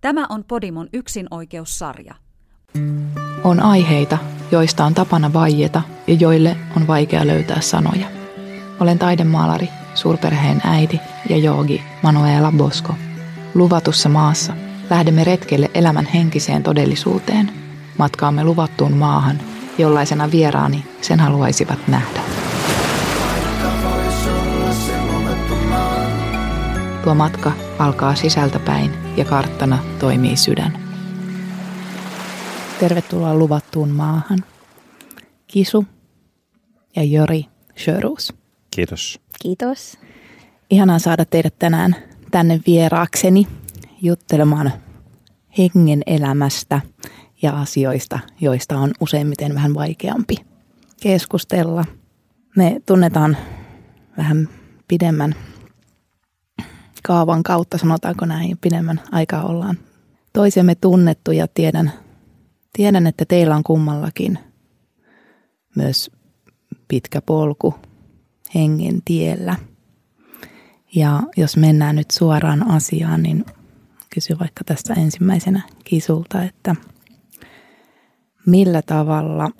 Tämä on Podimon yksinoikeussarja. On aiheita, joista on tapana vaieta ja joille on vaikea löytää sanoja. Olen taidemaalari, suurperheen äiti ja joogi Manuela Bosco. Luvatussa maassa lähdemme retkelle elämän henkiseen todellisuuteen. Matkaamme luvattuun maahan, jollaisena vieraani sen haluaisivat nähdä. Tuo matka alkaa sisältäpäin ja karttana toimii sydän. Tervetuloa luvattuun maahan. Kisu ja Jori Sjörus. Kiitos. Kiitos. Ihanaa saada teidät tänään tänne vieraakseni juttelemaan hengen elämästä ja asioista, joista on useimmiten vähän vaikeampi keskustella. Me tunnetaan vähän pidemmän kaavan kautta, sanotaanko näin, pidemmän aikaa ollaan toisemme tunnettu ja tiedän, tiedän, että teillä on kummallakin myös pitkä polku hengen tiellä. Ja jos mennään nyt suoraan asiaan, niin kysy vaikka tästä ensimmäisenä kisulta, että millä tavalla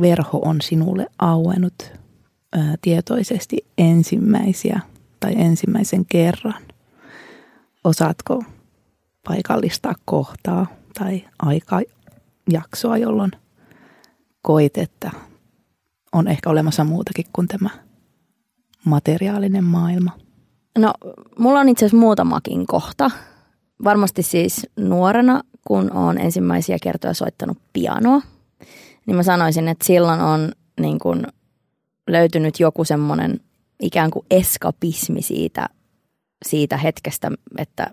verho on sinulle auennut tietoisesti ensimmäisiä tai ensimmäisen kerran? Osaatko paikallistaa kohtaa tai aikajaksoa, jolloin koit, että on ehkä olemassa muutakin kuin tämä materiaalinen maailma? No, mulla on itse asiassa muutamakin kohta. Varmasti siis nuorena, kun olen ensimmäisiä kertoja soittanut pianoa, niin mä sanoisin, että silloin on niin kuin löytynyt joku semmoinen ikään kuin eskapismi siitä, siitä hetkestä, että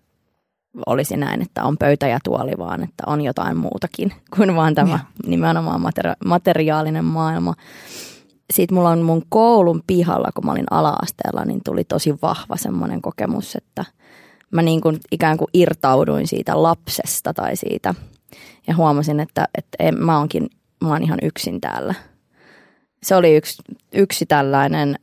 olisi näin, että on pöytä ja tuoli, vaan että on jotain muutakin kuin vaan tämä ja. nimenomaan materi- materiaalinen maailma. Sitten mulla on mun koulun pihalla, kun mä olin ala-asteella, niin tuli tosi vahva semmoinen kokemus, että mä niin kuin ikään kuin irtauduin siitä lapsesta tai siitä ja huomasin, että, että en, mä, onkin, mä oon ihan yksin täällä. Se oli yksi, yksi tällainen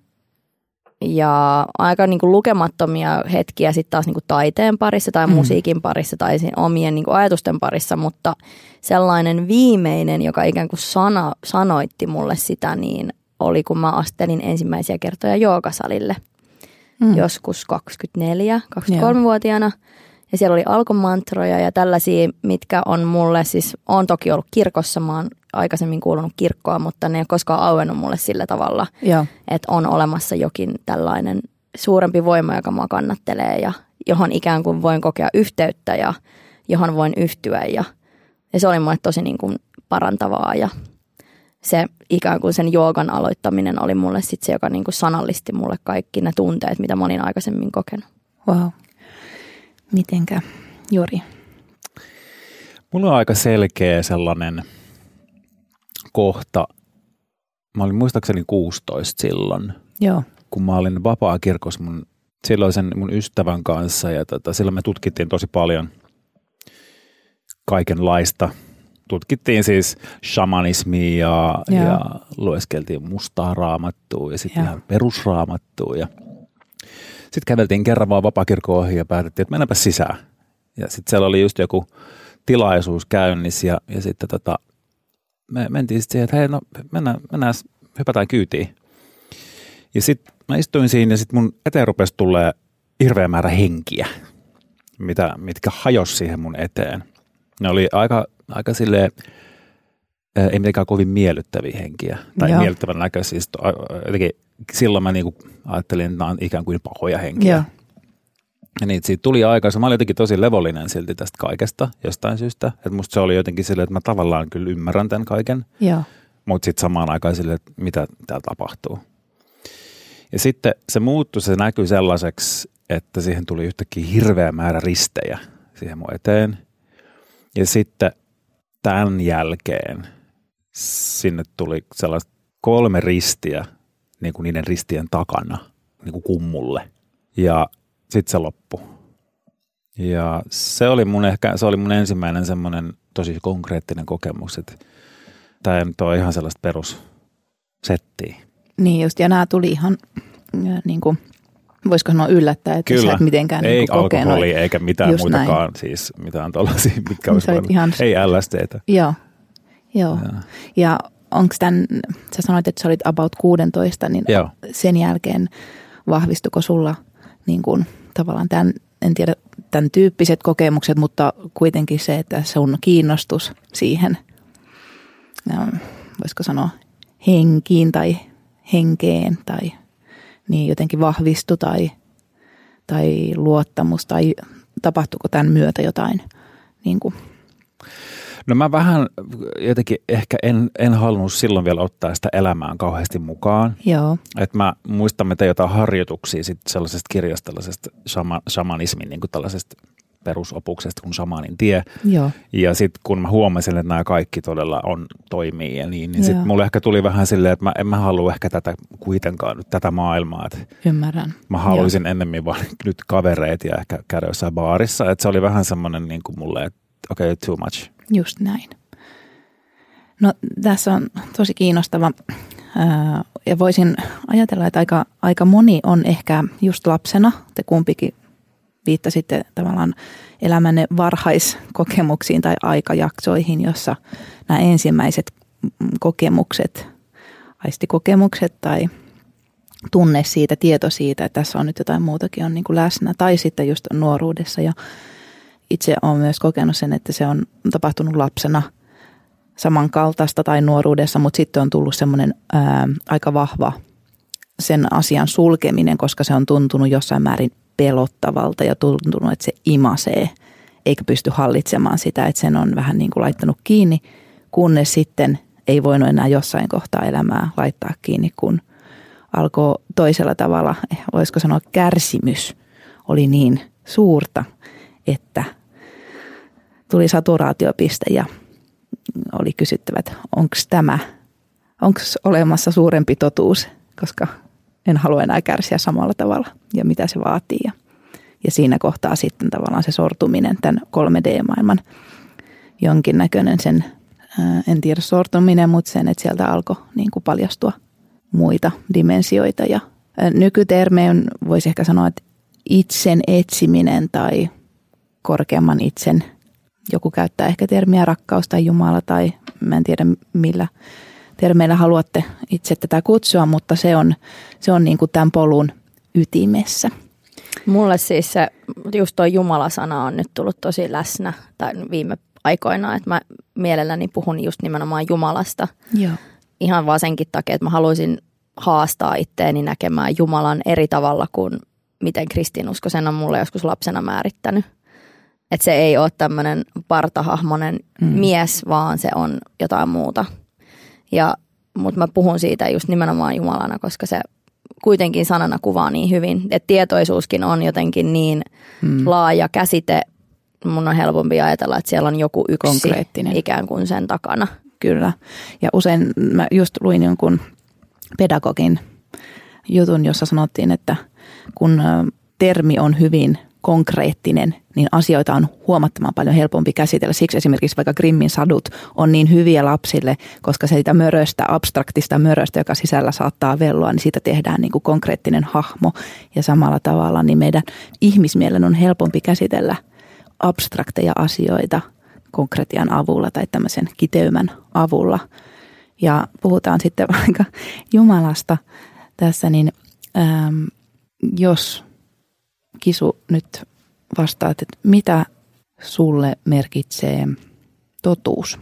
ja aika niin kuin lukemattomia hetkiä sitten taas niin kuin taiteen parissa tai mm. musiikin parissa tai omien niin kuin ajatusten parissa, mutta sellainen viimeinen, joka ikään kuin sana, sanoitti mulle sitä, niin oli kun mä astelin ensimmäisiä kertoja joogasalille mm. joskus 24, 23-vuotiaana. Ja siellä oli alkomantroja ja tällaisia, mitkä on mulle, siis on toki ollut kirkossa, mä oon aikaisemmin kuulunut kirkkoa, mutta ne ei ole koskaan auennut mulle sillä tavalla, Joo. että on olemassa jokin tällainen suurempi voima, joka mua kannattelee ja johon ikään kuin voin kokea yhteyttä ja johon voin yhtyä. Ja, ja se oli mulle tosi niin kuin parantavaa ja se ikään kuin sen joogan aloittaminen oli mulle sitten se, joka niin kuin sanallisti mulle kaikki ne tunteet, mitä monin aikaisemmin kokenut. Wow. Mitenkä, Jori? Mulla on aika selkeä sellainen – kohta, mä olin muistaakseni 16 silloin, Joo. kun mä olin vapaa-kirkossa mun silloisen mun ystävän kanssa ja tota, silloin me tutkittiin tosi paljon kaikenlaista. Tutkittiin siis shamanismia ja, ja lueskeltiin mustaa raamattua ja sitten ihan perusraamattua ja sitten käveltiin kerran vaan vapaa ohi ja päätettiin, että mennäänpä sisään. Ja sitten siellä oli just joku tilaisuus käynnissä ja, ja sitten tota, me mentiin sitten siihen, että hei, no mennään, mennään hypätään kyytiin. Ja sitten mä istuin siinä ja sitten mun eteen rupesi tulee hirveä määrä henkiä, mitä, mitkä hajos siihen mun eteen. Ne oli aika, aika silleen, ei mitenkään kovin miellyttäviä henkiä tai Joo. miellyttävän näköisiä. Jotenkin silloin mä niinku ajattelin, että nämä on ikään kuin pahoja henkiä. Joo. Ja niitä siitä tuli aikaa. Mä olin jotenkin tosi levollinen silti tästä kaikesta jostain syystä. Että musta se oli jotenkin silleen, että mä tavallaan kyllä ymmärrän tämän kaiken. Mutta sitten samaan aikaan silleen, että mitä täällä tapahtuu. Ja sitten se muuttui, se näkyi sellaiseksi, että siihen tuli yhtäkkiä hirveä määrä ristejä siihen mun eteen. Ja sitten tämän jälkeen sinne tuli sellaiset kolme ristiä niin kuin niiden ristien takana niin kuin kummulle. Ja sitten se loppu. Ja se oli mun ehkä, se oli mun ensimmäinen semmoinen tosi konkreettinen kokemus, että tämä ei nyt ole ihan sellaista perussettiä. Niin just, ja nämä tuli ihan niin kuin voisiko sanoa yllättää, että Kyllä. sä et mitenkään ei niin alkoholi eikä mitään Just muitakaan, näin. siis mitään tuollaisia, mitkä olisi voinut. ihan- Ei LSDtä. Joo, joo. Joo. Ja onko tämän, sä sanoit, että sä olit about 16, niin Joo. sen jälkeen vahvistuko sulla niin kuin, tavallaan tämän, en tiedä, tämän tyyppiset kokemukset, mutta kuitenkin se, että sun kiinnostus siihen, ähm, voisiko sanoa henkiin tai henkeen tai niin jotenkin vahvistu tai, tai luottamus tai tapahtuuko tämän myötä jotain niin kuin, No mä vähän jotenkin ehkä en, en halunnut silloin vielä ottaa sitä elämään kauheasti mukaan. joo, Et mä muistan, mitä jotain harjoituksia sit sellaisesta kirjasta, tällaisesta shama, shamanismin niin kuin tällaisesta perusopuksesta kuin shamanin tie. joo, Ja sitten kun mä huomasin, että nämä kaikki todella on, toimii ja niin, niin sitten mulle ehkä tuli vähän silleen, että mä en mä halua ehkä tätä kuitenkaan nyt tätä maailmaa. Että ymmärrän. mä haluaisin ennemmin vaan nyt kavereet ja ehkä käydä jossain baarissa. Että se oli vähän semmoinen niin kuin mulle, että okei, okay, too much. Just näin. No tässä on tosi kiinnostava ja voisin ajatella, että aika, aika moni on ehkä just lapsena, te kumpikin viittasitte tavallaan elämänne varhaiskokemuksiin tai aikajaksoihin, jossa nämä ensimmäiset mm, kokemukset, aistikokemukset tai tunne siitä, tieto siitä, että tässä on nyt jotain muutakin on niin kuin läsnä. Tai sitten just nuoruudessa ja itse olen myös kokenut sen, että se on tapahtunut lapsena samankaltaista tai nuoruudessa, mutta sitten on tullut semmoinen aika vahva sen asian sulkeminen, koska se on tuntunut jossain määrin pelottavalta ja tuntunut, että se imasee eikä pysty hallitsemaan sitä, että sen on vähän niin kuin laittanut kiinni, kunnes sitten ei voinut enää jossain kohtaa elämää laittaa kiinni, kun alkoi toisella tavalla, eh, voisiko sanoa kärsimys oli niin suurta, että tuli saturaatiopiste ja oli kysyttävä, että onko tämä, onko olemassa suurempi totuus, koska en halua enää kärsiä samalla tavalla ja mitä se vaatii. Ja, ja siinä kohtaa sitten tavallaan se sortuminen, tämän 3D-maailman jonkinnäköinen sen, en tiedä sortuminen, mutta sen, että sieltä alkoi niin kuin paljastua muita dimensioita. Ja nykytermeen voisi ehkä sanoa, että itsen etsiminen tai korkeamman itsen, joku käyttää ehkä termiä rakkaus tai Jumala tai mä en tiedä millä termeillä haluatte itse tätä kutsua, mutta se on, se on niin kuin tämän polun ytimessä. Mulle siis se, just tuo Jumala-sana on nyt tullut tosi läsnä tai viime aikoina, että mä mielelläni puhun just nimenomaan Jumalasta. Joo. Ihan vaan senkin takia, että mä haluaisin haastaa itteeni näkemään Jumalan eri tavalla kuin miten kristinusko sen on mulle joskus lapsena määrittänyt. Että se ei ole tämmöinen partahahmonen mm. mies, vaan se on jotain muuta. Ja, mutta mä puhun siitä just nimenomaan Jumalana, koska se kuitenkin sanana kuvaa niin hyvin. Että tietoisuuskin on jotenkin niin mm. laaja käsite. Mun on helpompi ajatella, että siellä on joku yksi Konkreettinen. ikään kuin sen takana. Kyllä. Ja usein mä just luin jonkun pedagogin jutun, jossa sanottiin, että kun termi on hyvin konkreettinen, niin asioita on huomattavan paljon helpompi käsitellä. Siksi esimerkiksi vaikka Grimmin sadut on niin hyviä lapsille, koska siitä möröstä, abstraktista möröstä, joka sisällä saattaa velloa, niin siitä tehdään niin kuin konkreettinen hahmo. Ja samalla tavalla niin meidän ihmismielen on helpompi käsitellä abstrakteja asioita konkretian avulla tai tämmöisen kiteymän avulla. Ja puhutaan sitten vaikka Jumalasta tässä, niin äm, jos Kisu nyt vastaat, että mitä sulle merkitsee totuus?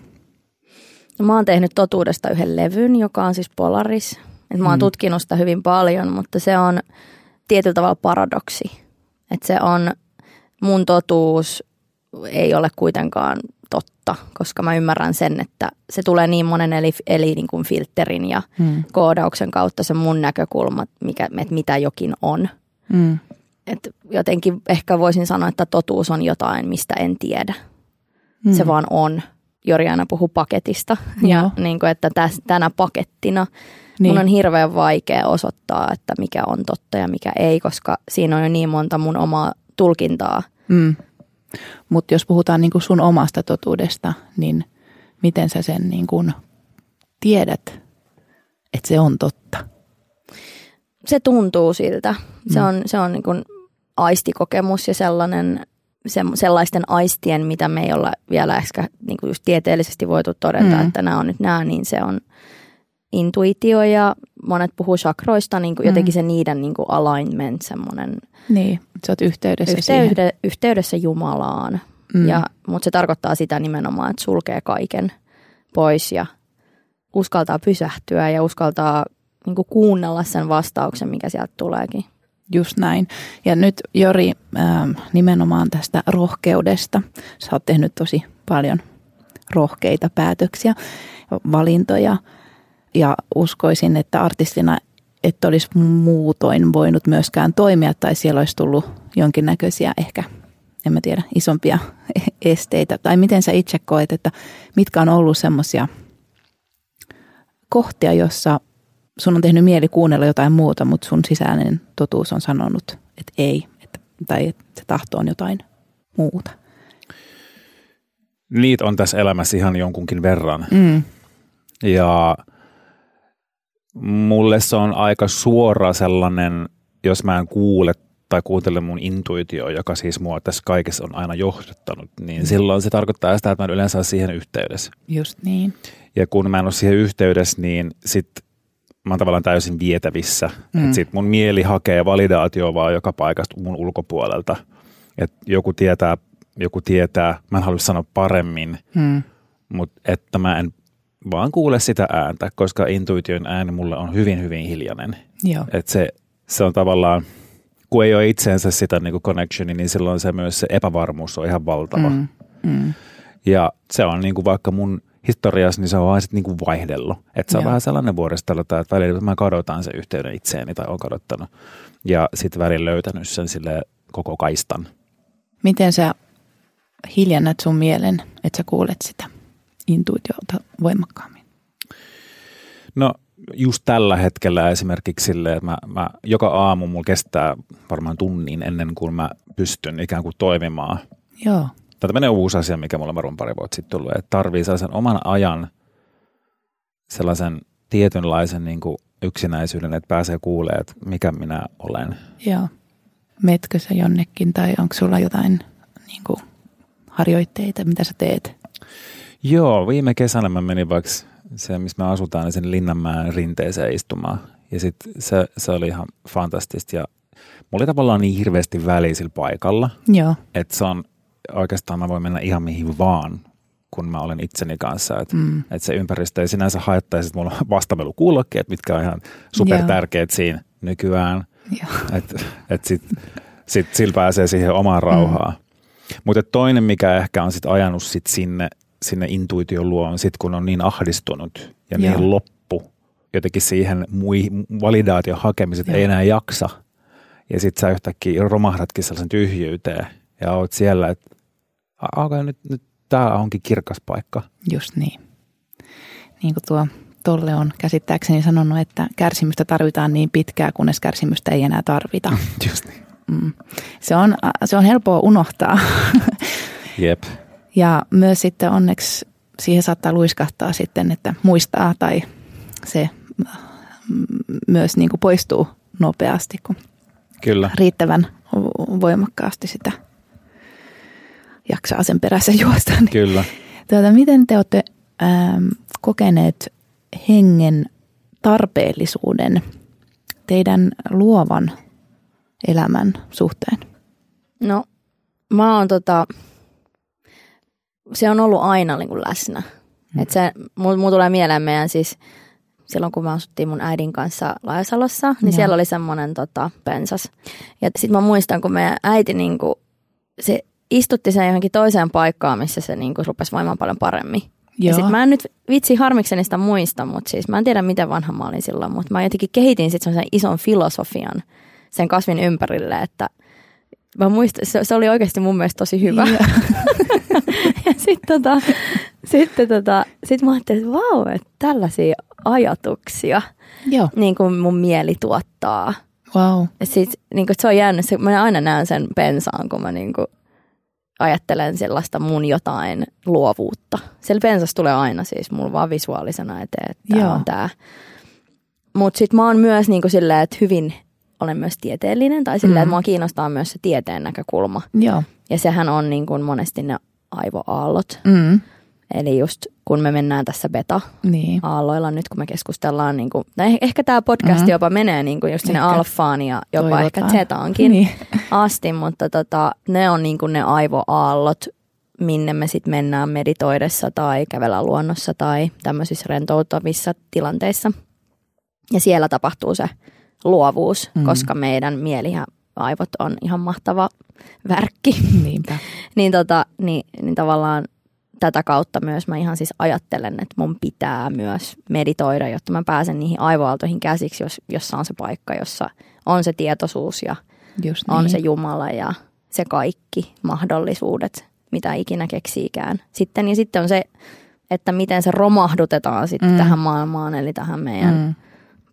No, mä oon tehnyt totuudesta yhden levyn, joka on siis Polaris. Et mä oon Mm. tutkinut sitä hyvin paljon, mutta se on tietyllä tavalla paradoksi. Että se on, mun totuus ei ole kuitenkaan totta, koska mä ymmärrän sen, että se tulee niin monen eli, eli niin kuin filterin ja Mm. koodauksen kautta se mun näkökulma, mikä, että mitä jokin on. Mm. Et jotenkin ehkä voisin sanoa, että totuus on jotain, mistä en tiedä. Mm. Se vaan on. Jori aina puhuu paketista. Ja niin kuin, että täs, tänä pakettina niin. mun on hirveän vaikea osoittaa, että mikä on totta ja mikä ei, koska siinä on jo niin monta mun omaa tulkintaa. Mm. Mutta jos puhutaan niinku sun omasta totuudesta, niin miten sä sen niinku tiedät, että se on totta? se tuntuu siltä. Se on, se on niin kuin aistikokemus ja sellainen, se, sellaisten aistien, mitä me ei olla vielä ehkä niin kuin just tieteellisesti voitu todeta, mm. että nämä on nyt nämä, niin se on intuitio ja monet puhuu chakroista, niin kuin mm. jotenkin se niiden niin kuin alignment, semmoinen. Niin, sä oot yhteydessä yhteyde, siihen. Yhteydessä Jumalaan, mm. ja, mutta se tarkoittaa sitä nimenomaan, että sulkee kaiken pois ja uskaltaa pysähtyä ja uskaltaa niin kuin kuunnella sen vastauksen, mikä sieltä tuleekin. Just näin. Ja nyt Jori ähm, nimenomaan tästä rohkeudesta. Sä oot tehnyt tosi paljon rohkeita päätöksiä, valintoja ja uskoisin, että artistina et olisi muutoin voinut myöskään toimia tai siellä olisi tullut jonkinnäköisiä ehkä, en mä tiedä, isompia esteitä. Tai miten sä itse koet, että mitkä on ollut semmoisia kohtia, jossa sun on tehnyt mieli kuunnella jotain muuta, mutta sun sisäinen totuus on sanonut, että ei, että, tai että se tahto on jotain muuta. Niitä on tässä elämässä ihan jonkunkin verran. Mm. Ja mulle se on aika suora sellainen, jos mä en kuule tai kuuntele mun intuitio, joka siis mua tässä kaikessa on aina johdattanut, niin mm. silloin se tarkoittaa sitä, että mä en yleensä ole siihen yhteydessä. Just niin. Ja kun mä en ole siihen yhteydessä, niin sitten mä oon tavallaan täysin vietävissä. Mm. Että sit mun mieli hakee validaatioa vaan joka paikasta mun ulkopuolelta. Että joku tietää, joku tietää, mä en halua sanoa paremmin, mm. mutta että mä en vaan kuule sitä ääntä, koska intuition ääni mulle on hyvin, hyvin hiljainen. Että se, se on tavallaan, kun ei ole itseensä sitä niin connectioni, niin silloin se myös se epävarmuus on ihan valtava. Mm. Mm. Ja se on niin kuin vaikka mun – historiassa, niin se on vaan sitten niinku vaihdellut. Että se on Joo. vähän sellainen vuoristelu, että välillä mä kadotan sen yhteyden itseeni tai on kadottanut. Ja sitten välillä löytänyt sen sille koko kaistan. Miten sä hiljennät sun mielen, että sä kuulet sitä intuitiota voimakkaammin? No just tällä hetkellä esimerkiksi silleen, että mä, mä, joka aamu mulla kestää varmaan tunnin ennen kuin mä pystyn ikään kuin toimimaan. Joo. Tämä tämmöinen uusi asia, mikä mulle varmaan pari vuotta sitten tullut, että tarvii sellaisen oman ajan, sellaisen tietynlaisen niin kuin yksinäisyyden, että pääsee kuulemaan, että mikä minä olen. Joo. Metkö sä jonnekin tai onko sulla jotain niin kuin, harjoitteita, mitä sä teet? Joo, viime kesänä mä menin vaikka se, missä me asutaan, niin sen Linnanmäen rinteeseen istumaan. Ja sitten se, se oli ihan fantastista ja mulla oli tavallaan niin hirveästi väliä sillä paikalla, Joo. että se on oikeastaan mä voin mennä ihan mihin vaan, kun mä olen itseni kanssa. Että mm. et se ympäristö ei sinänsä haittaisi, että mulla on vastamelukuulokkeet, mitkä on ihan super tärkeät siinä nykyään. Että et sit, sit sillä pääsee siihen omaan mm. rauhaan. Mm. Mutta toinen, mikä ehkä on sit ajanut sit sinne, sinne intuition luo, sit kun on niin ahdistunut ja Joo. niin loppu jotenkin siihen mui, validaation hakemiset ei enää jaksa. Ja sitten sä yhtäkkiä romahdatkin sellaisen tyhjyyteen ja oot siellä, että okay, nyt, nyt tämä onkin kirkas paikka. Just niin. Niin kuin tuo Tolle on käsittääkseni sanonut, että kärsimystä tarvitaan niin pitkään, kunnes kärsimystä ei enää tarvita. Just niin. Mm. Se, on, se on helppoa unohtaa. Jep. Ja myös sitten onneksi siihen saattaa luiskahtaa sitten, että muistaa tai se myös niin kuin poistuu nopeasti, kun Kyllä. riittävän voimakkaasti sitä jaksaa sen perässä juosta. Niin, Kyllä. Tuota, miten te olette ähm, kokeneet hengen tarpeellisuuden teidän luovan elämän suhteen? No, mä oon tota, se on ollut aina niin kuin läsnä. Hmm. Et se, mulla mul tulee mieleen meidän siis, silloin kun me asuttiin mun äidin kanssa Laajasalossa, niin ja. siellä oli semmoinen tota, pensas. Ja sitten mä muistan, kun meidän äiti niin kuin, se istutti sen johonkin toiseen paikkaan, missä se niin kuin rupesi voimaan paljon paremmin. Joo. Ja sit mä en nyt vitsi harmikseni sitä muista, mutta siis mä en tiedä miten vanha mä olin silloin, mutta mä jotenkin kehitin sitten semmoisen ison filosofian sen kasvin ympärille, että mä muistan, se, se oli oikeasti mun mielestä tosi hyvä. Yeah. ja sitten tota, sitten tota, sit mä ajattelin, että vau, että tällaisia ajatuksia Joo. Niin kuin mun mieli tuottaa. Wow. Ja sit, niin kuin, se on jäänyt, se, mä aina näen sen pensaan, kun mä niin kuin, ajattelen sellaista mun jotain luovuutta. Siellä pensas tulee aina siis mulla vaan visuaalisena eteen, että tämä on tämä Mutta sitten mä oon myös niinku silleen, että hyvin olen myös tieteellinen tai silleen, mm. että mua kiinnostaa myös se tieteen näkökulma. Joo. Ja sehän on niin kuin monesti ne aivoaallot. Mm. Eli just kun me mennään tässä beta-aalloilla niin. nyt, kun me keskustellaan, niin kuin, no ehkä tämä podcast mm. jopa menee niin kuin just sinne ehkä. alfaan ja jopa Toivotaan. ehkä zetaankin niin. asti, mutta tota, ne on niin kuin ne aivoaallot, minne me sitten mennään meditoidessa tai kävellä luonnossa tai tämmöisissä rentoutavissa tilanteissa. Ja siellä tapahtuu se luovuus, mm. koska meidän mieli ja aivot on ihan mahtava värkki. Niinpä. niin, tota, niin, niin tavallaan tätä kautta myös mä ihan siis ajattelen, että mun pitää myös meditoida, jotta mä pääsen niihin aivoaaltoihin käsiksi, jos, jossa on se paikka, jossa on se tietoisuus ja Just niin. on se. Jumala ja se kaikki mahdollisuudet, mitä ikinä keksiikään. Sitten, ja sitten on se, että miten se romahdutetaan sitten mm. tähän maailmaan, eli tähän meidän mm.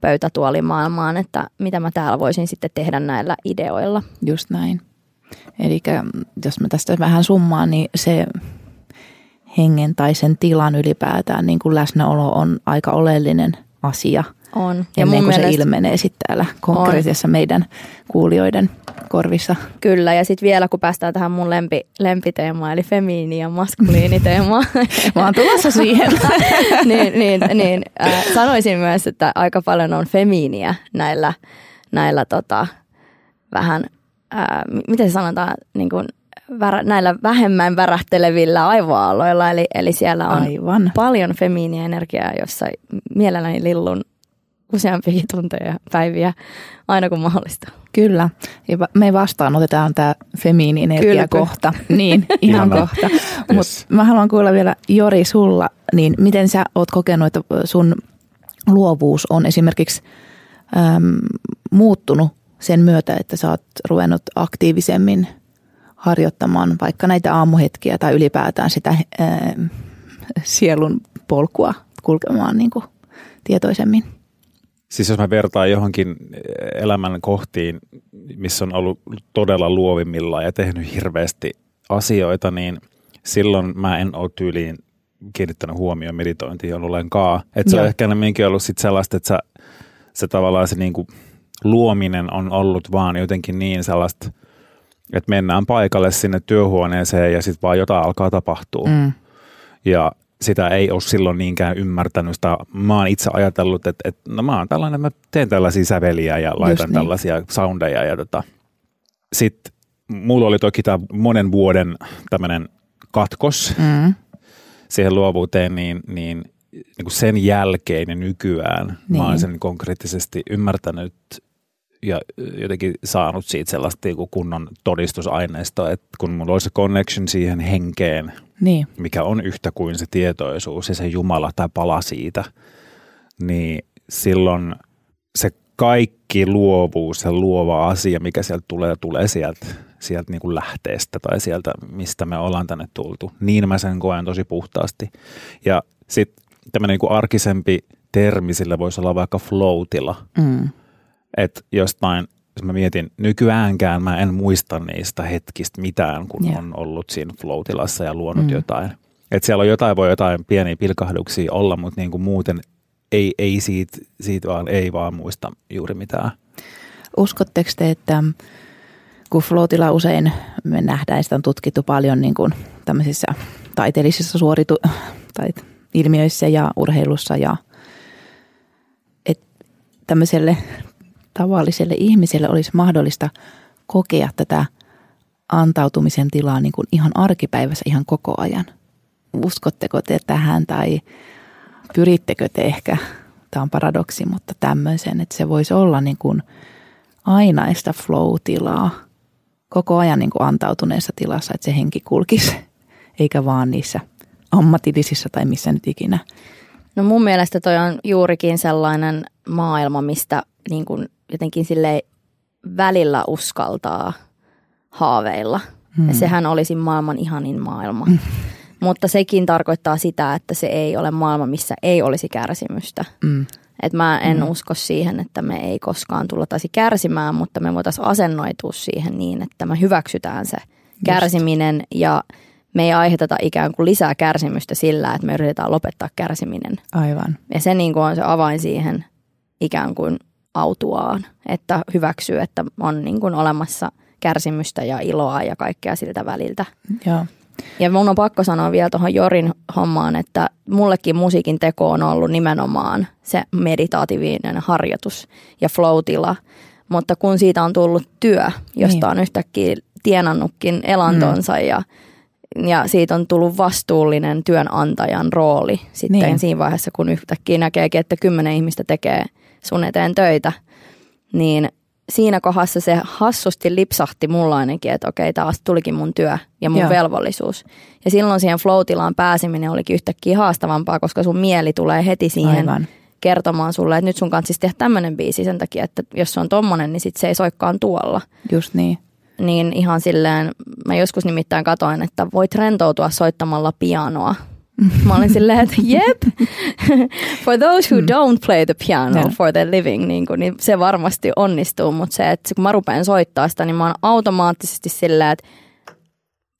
pöytätuolimaailmaan, että mitä mä täällä voisin sitten tehdä näillä ideoilla. Just näin. Eli jos mä tästä vähän summaan, niin se hengen tai sen tilan ylipäätään niin kuin läsnäolo on aika oleellinen asia. On. Ja ennen kuin mielestä... se ilmenee sitten täällä konkreettisessa on. meidän kuulijoiden korvissa. Kyllä, ja sitten vielä kun päästään tähän mun lempi, lempiteemaan, eli femiini- ja maskuliiniteemaan. Mä oon tulossa siihen. niin, niin, niin äh, sanoisin myös, että aika paljon on femiiniä näillä, näillä tota, vähän, äh, miten se sanotaan, niin kuin värä, näillä vähemmän värähtelevillä aivoaloilla. Eli, eli siellä on Aivan. paljon femiiniä energiaa, jossa mielelläni lillun useampiakin tunteja päiviä aina kun mahdollista. Kyllä. Ja me vastaanotetaan tämä femiini-energia kohta. Niin, ihan kohta. Mutta yes. mä haluan kuulla vielä Jori sulla, niin miten sä oot kokenut, että sun luovuus on esimerkiksi äm, muuttunut sen myötä, että sä oot ruvennut aktiivisemmin – harjoittamaan vaikka näitä aamuhetkiä tai ylipäätään sitä ää, sielun polkua kulkemaan niin kuin tietoisemmin. Siis jos mä vertaan johonkin elämän kohtiin, missä on ollut todella luovimmilla ja tehnyt hirveästi asioita, niin silloin mä en ole tyyliin kiinnittänyt huomioon meditointiin ollenkaan. Että se Joo. on ehkä enemmänkin ollut sit sellaista, että se, se tavallaan se niinku luominen on ollut vaan jotenkin niin sellaista – että mennään paikalle sinne työhuoneeseen ja sitten vaan jotain alkaa tapahtua. Mm. Ja sitä ei ole silloin niinkään ymmärtänyt. Sitä, mä oon itse ajatellut, että, että no mä oon tällainen, mä teen tällaisia säveliä ja laitan niin. tällaisia soundeja. Ja tota. Sitten mulla oli toki tämä monen vuoden tämmöinen katkos mm. siihen luovuuteen, niin, niin, niin kuin sen jälkeen ja nykyään niin. mä oon sen konkreettisesti ymmärtänyt ja jotenkin saanut siitä sellaista niin kunnon todistusaineistoa, että kun mulla olisi se connection siihen henkeen, niin. mikä on yhtä kuin se tietoisuus ja se Jumala tai pala siitä, niin silloin se kaikki luovuus ja luova asia, mikä sieltä tulee, tulee sieltä, sieltä niin kuin lähteestä tai sieltä, mistä me ollaan tänne tultu. Niin mä sen koen tosi puhtaasti. Ja sitten tämmöinen niin arkisempi termi sillä voisi olla vaikka floatilla. Mm että jostain, jos mä mietin, nykyäänkään mä en muista niistä hetkistä mitään, kun yeah. on ollut siinä floatilassa ja luonut mm. jotain. Että siellä on jotain, voi jotain pieniä pilkahduksia olla, mutta niin kuin muuten ei, ei siitä, siitä vaan, ei vaan muista juuri mitään. Uskotteko te, että kun floatilla usein me nähdään, sitä on tutkittu paljon niin kuin tämmöisissä taiteellisissa suoritu- tai ilmiöissä ja urheilussa ja että tämmöiselle tavalliselle ihmiselle olisi mahdollista kokea tätä antautumisen tilaa niin kuin ihan arkipäivässä ihan koko ajan. Uskotteko te tähän tai pyrittekö te ehkä, tämä on paradoksi, mutta tämmöisen, että se voisi olla niin kuin ainaista flow-tilaa koko ajan niin kuin antautuneessa tilassa, että se henki kulkisi, eikä vaan niissä ammatillisissa tai missä nyt ikinä. No mun mielestä toi on juurikin sellainen maailma, mistä niin kuin jotenkin sille välillä uskaltaa haaveilla. Hmm. Ja sehän olisi maailman ihanin maailma. Hmm. Mutta sekin tarkoittaa sitä, että se ei ole maailma, missä ei olisi kärsimystä. Hmm. Et mä en hmm. usko siihen, että me ei koskaan tulla taisi kärsimään, mutta me voitaisiin asennoitua siihen niin, että me hyväksytään se kärsiminen Just. ja me ei aiheuteta ikään kuin lisää kärsimystä sillä, että me yritetään lopettaa kärsiminen. Aivan. Ja se niin kuin on se avain siihen ikään kuin autuaan, että hyväksyy, että on niin kuin olemassa kärsimystä ja iloa ja kaikkea siltä väliltä. Joo. Ja mun on pakko sanoa vielä tuohon Jorin hommaan, että mullekin musiikin teko on ollut nimenomaan se meditaatiivinen harjoitus ja flow-tila. Mutta kun siitä on tullut työ, josta niin. on yhtäkkiä tienannutkin elantonsa mm. ja, ja siitä on tullut vastuullinen työnantajan rooli sitten niin. siinä vaiheessa, kun yhtäkkiä näkeekin, että kymmenen ihmistä tekee sun eteen töitä, niin siinä kohdassa se hassusti lipsahti mulla ainakin, että okei, taas tulikin mun työ ja mun Joo. velvollisuus. Ja silloin siihen flow pääseminen olikin yhtäkkiä haastavampaa, koska sun mieli tulee heti siihen Aivan. kertomaan sulle, että nyt sun kanssa siis tehdä tämmöinen biisi sen takia, että jos se on tommonen, niin sit se ei soikkaan tuolla. Just niin. Niin ihan silleen, mä joskus nimittäin katoin, että voit rentoutua soittamalla pianoa Mä olin silleen, että jep, for those who mm. don't play the piano yeah. for their living, niin, kuin, niin se varmasti onnistuu, mutta se, että kun mä rupean soittaa sitä, niin mä oon automaattisesti silleen, että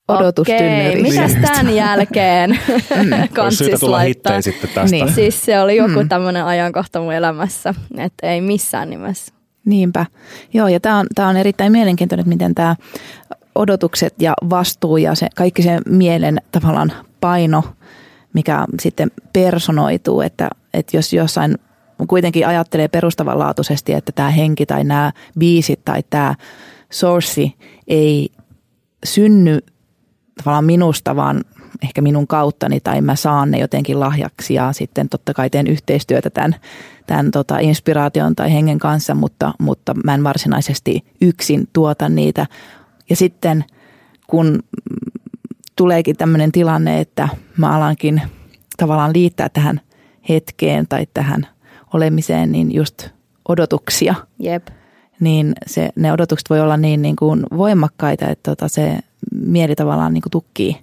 Okei, mitäs tämän jälkeen mm. kansis tulla laittaa? sitten tästä. Niin. Siis se oli joku mm. tämmöinen ajankohta mun elämässä, että ei missään nimessä. Niinpä. Joo, ja tämä on, tää on erittäin mielenkiintoinen, miten tämä odotukset ja vastuu ja se, kaikki se mielen tavallaan paino – mikä sitten personoituu, että, että jos jossain kuitenkin ajattelee perustavanlaatuisesti, että tämä henki tai nämä biisit tai tämä source ei synny tavallaan minusta, vaan ehkä minun kauttani tai mä saan ne jotenkin lahjaksi ja sitten totta kai teen yhteistyötä tämän, tämän tota inspiraation tai hengen kanssa, mutta, mutta mä en varsinaisesti yksin tuota niitä. Ja sitten kun tuleekin tämmöinen tilanne, että mä alankin tavallaan liittää tähän hetkeen tai tähän olemiseen, niin just odotuksia. Jep. Niin se, ne odotukset voi olla niin, niin kuin voimakkaita, että tota se mieli tavallaan niin kuin tukkii.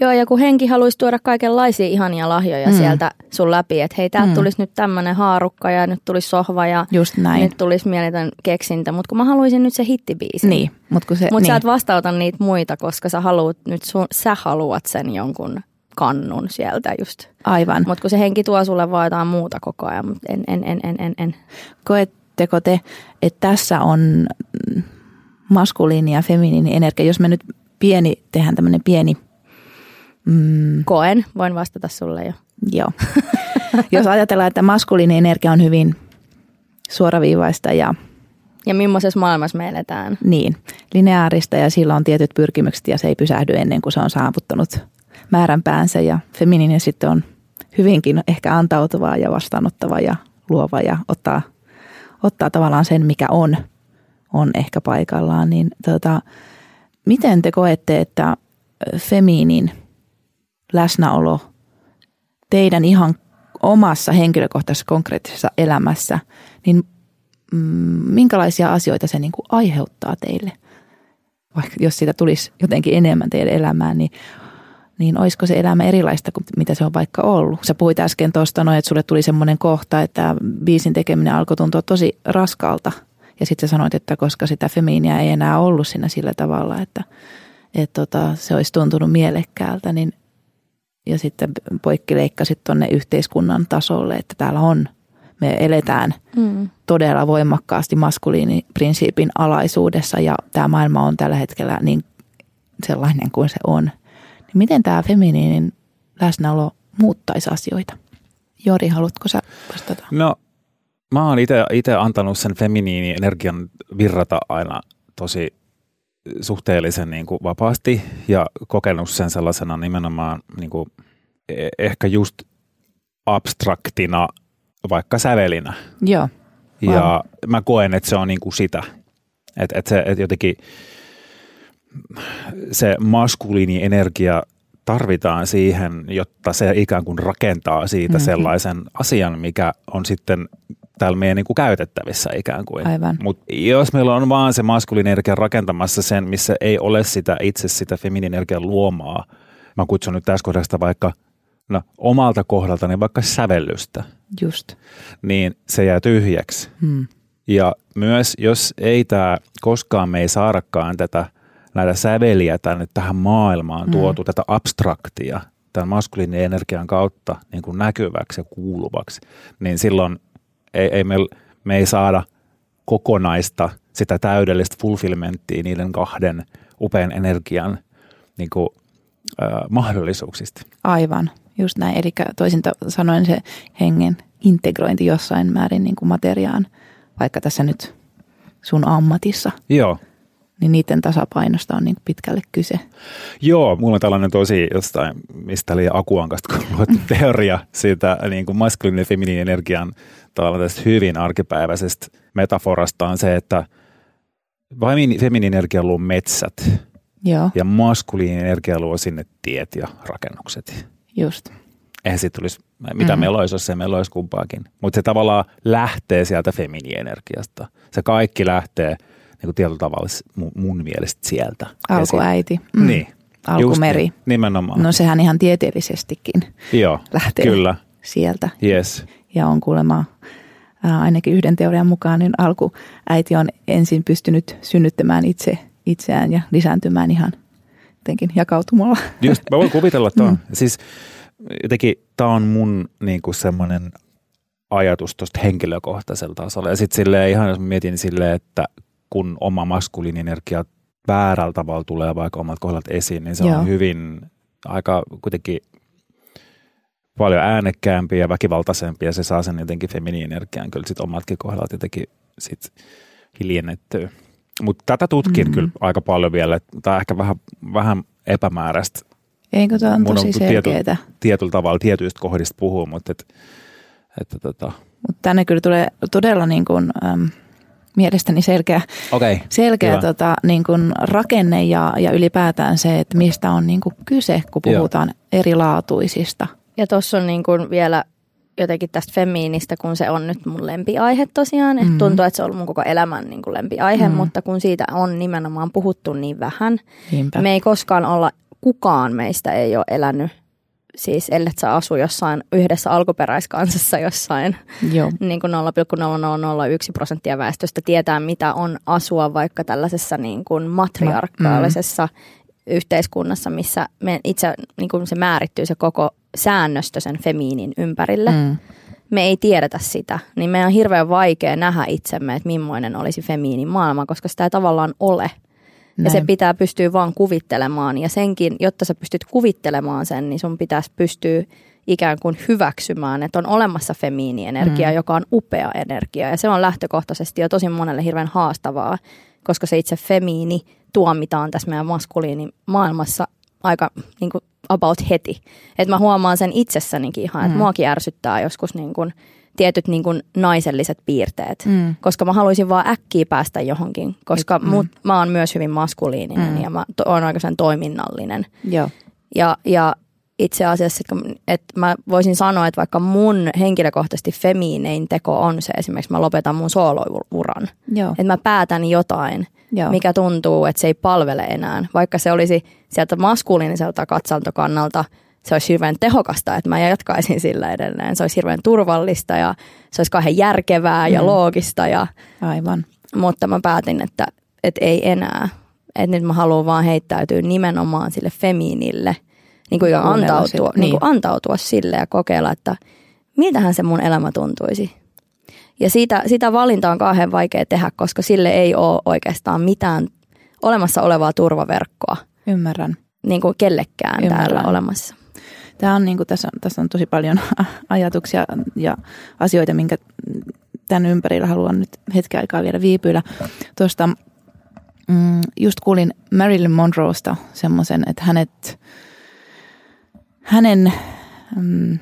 Joo, ja kun henki haluaisi tuoda kaikenlaisia ihania lahjoja mm. sieltä sun läpi, että hei, täältä mm. tulisi nyt tämmöinen haarukka ja nyt tulisi sohva ja Just näin. nyt tulisi mieletön keksintä, mutta kun mä haluaisin nyt se hittibiisi. Niin, mutta se, mut niin. sä et vastauta niitä muita, koska sä haluat nyt sun, sä haluat sen jonkun kannun sieltä just. Aivan. Mutta kun se henki tuo sulle vaan jotain muuta koko ajan, mutta en, en, en, en, en, en. Koetteko te, että tässä on maskuliini ja feminiini energia, jos me nyt pieni, tehdään tämmöinen pieni Mm. Koen, voin vastata sulle jo. Joo. Jos ajatellaan, että maskuliini energia on hyvin suoraviivaista ja... Ja millaisessa maailmassa me eletään. Niin, lineaarista ja sillä on tietyt pyrkimykset ja se ei pysähdy ennen kuin se on saavuttanut määränpäänsä. Ja feminiini sitten on hyvinkin ehkä antautuvaa ja vastaanottava ja luova ja ottaa, ottaa tavallaan sen, mikä on, on ehkä paikallaan. Niin tota, miten te koette, että feminin – läsnäolo teidän ihan omassa henkilökohtaisessa konkreettisessa elämässä, niin mm, minkälaisia asioita se niin kuin aiheuttaa teille? Vaikka jos siitä tulisi jotenkin enemmän teidän elämään, niin, niin olisiko se elämä erilaista kuin mitä se on vaikka ollut? Sä puhuit äsken tuosta, no, että sulle tuli semmoinen kohta, että biisin tekeminen alkoi tuntua tosi raskalta. Ja sitten sanoit, että koska sitä femiiniä ei enää ollut siinä sillä tavalla, että, että tota, se olisi tuntunut mielekkäältä, niin ja sitten poikkileikkasit tuonne yhteiskunnan tasolle, että täällä on, me eletään mm. todella voimakkaasti maskuliiniprinsiipin alaisuudessa ja tämä maailma on tällä hetkellä niin sellainen kuin se on. Niin miten tämä feminiinin läsnäolo muuttaisi asioita? Jori, haluatko sä vastata? No, mä oon itse antanut sen feminiini energian virrata aina tosi suhteellisen niin kuin vapaasti ja kokenut sen sellaisena nimenomaan niin kuin e, ehkä just abstraktina vaikka sävelinä. Joo. Wow. Ja mä koen, että se on niin kuin sitä. Että et se et jotenkin se maskuliini energia tarvitaan siihen, jotta se ikään kuin rakentaa siitä mm-hmm. sellaisen asian, mikä on sitten täällä meidän niin kuin käytettävissä ikään kuin. Aivan. Mutta jos meillä on vaan se maskuliinenergia rakentamassa sen, missä ei ole sitä itse sitä feminiinenergian luomaa, mä kutsun nyt tässä kohdasta vaikka no, omalta kohdaltani vaikka sävellystä. Just. Niin se jää tyhjäksi. Hmm. Ja myös jos ei tämä, koskaan me ei saadakaan tätä, näitä säveliä tänne tähän maailmaan hmm. tuotu, tätä abstraktia, tämän maskuliinin energian kautta niin kuin näkyväksi ja kuuluvaksi, niin silloin ei, ei meillä me ei saada kokonaista, sitä täydellistä fulfillmenttia niiden kahden upean energian niin kuin, äh, mahdollisuuksista. Aivan, just näin. Eli toisin sanoen se hengen integrointi jossain määrin niin kuin materiaan, vaikka tässä nyt sun ammatissa. Joo. Niin niiden tasapainosta on niin pitkälle kyse. Joo, mulla on tällainen tosi jostain, mistä oli Akuankasta luettu teoria siitä niin kuin maskuliinin ja feminiinin energian tästä hyvin arkipäiväisestä metaforasta on se, että feminiinin energia luo metsät Joo. ja maskuliinin energia luo sinne tiet ja rakennukset. Just. Eihän siitä tulisi, mitä mm. meillä olisi, jos se meillä olisi kumpaakin. Mutta se tavallaan lähtee sieltä feminiinenergiasta. Se kaikki lähtee niin kuin tietyllä tavalla mun, mun mielestä sieltä. Alkuäiti. Mm. Niin. Alkumeri. Niin, nimenomaan. No sehän ihan tieteellisestikin Joo, lähtee kyllä. sieltä. Yes. Ja on kuulemma ainakin yhden teorian mukaan, niin alkuäiti on ensin pystynyt synnyttämään itse itseään ja lisääntymään ihan jotenkin jakautumalla. Just, mä voin kuvitella tuon. Mm. Siis jotenkin tämä on mun niin kuin semmoinen ajatus tuosta henkilökohtaisella tasolla. Ja sitten silleen ihan jos mietin silleen, että kun oma maskuliini energia väärällä tavalla tulee vaikka omat kohdat esiin, niin se Joo. on hyvin aika kuitenkin paljon äänekkäämpi ja väkivaltaisempi ja se saa sen jotenkin feminiinenergian kyllä sitten omatkin kohdat jotenkin sit hiljennettyä. Mutta tätä tutkin mm-hmm. kyllä aika paljon vielä, tai ehkä vähän, vähän epämääräistä. Eikö tämä on Mun tosi on selkeää? Tiety, tietyllä tavalla tietyistä kohdista puhuu, mutta et, että tota. Mut tänne kyllä tulee todella niin kuin, äm, mielestäni selkeä, okay, selkeä tota, niin kuin rakenne ja, ja ylipäätään se, että mistä on niin kuin kyse, kun puhutaan Joo. erilaatuisista. Ja tuossa on niin kuin vielä jotenkin tästä femiinistä, kun se on nyt mun lempiaihe tosiaan. Että mm. tuntuu, että se on ollut mun koko elämän niin kuin lempiaihe, mm. mutta kun siitä on nimenomaan puhuttu niin vähän. Niinpä. Me ei koskaan olla, kukaan meistä ei ole elänyt siis ellet sä asu jossain yhdessä alkuperäiskansassa jossain Joo. niin kuin 0,0001 prosenttia väestöstä tietää, mitä on asua vaikka tällaisessa niin kuin matriarkaalisessa mm. Yhteiskunnassa, missä me itse niin kuin se määrittyy se koko säännöstö sen femiinin ympärille. Mm. Me ei tiedetä sitä, niin meidän on hirveän vaikea nähdä itsemme, että millainen olisi femiinin maailma, koska sitä ei tavallaan ole. Näin. Ja se pitää pystyä vaan kuvittelemaan. Ja senkin, jotta sä pystyt kuvittelemaan sen, niin sun pitäisi pystyä ikään kuin hyväksymään, että on olemassa femiinienergia, mm. joka on upea energia. Ja se on lähtökohtaisesti jo tosi monelle hirveän haastavaa, koska se itse femiini tuomitaan tässä meidän maskuliini maailmassa aika niin kuin about heti. Että mä huomaan sen itsessänikin ihan, että mm. muakin ärsyttää joskus niin kuin tietyt niin kuin naiselliset piirteet, mm. koska mä haluaisin vaan äkkiä päästä johonkin, koska mm. mut, mä oon myös hyvin maskuliininen mm. ja mä oon oikeastaan toiminnallinen. Joo. Ja, ja itse asiassa, että, että mä voisin sanoa, että vaikka mun henkilökohtaisesti femiinein teko on se, esimerkiksi mä lopetan mun soolouran. Että mä päätän jotain, Joo. mikä tuntuu, että se ei palvele enää. Vaikka se olisi sieltä maskuliiniselta katsantokannalta, se olisi hirveän tehokasta, että mä jatkaisin sillä edelleen. Se olisi hirveän turvallista ja se olisi kauhean järkevää ja mm. loogista. Ja, Aivan. Mutta mä päätin, että, että ei enää. Että nyt mä haluan vaan heittäytyä nimenomaan sille femiinille, niin kuin antautua, niin. Niin kuin antautua sille ja kokeilla, että miltähän se mun elämä tuntuisi ja siitä, sitä valintaa on kauhean vaikea tehdä, koska sille ei ole oikeastaan mitään olemassa olevaa turvaverkkoa. Ymmärrän. Niin kuin kellekään Ymmärrän. täällä olemassa. Tämä on, niin kuin, tässä, on, tässä on tosi paljon ajatuksia ja asioita, minkä tämän ympärillä haluan nyt hetken aikaa vielä viipyillä. Tuosta mm, just kuulin Marilyn Monroesta semmoisen, että hänet, hänen mm,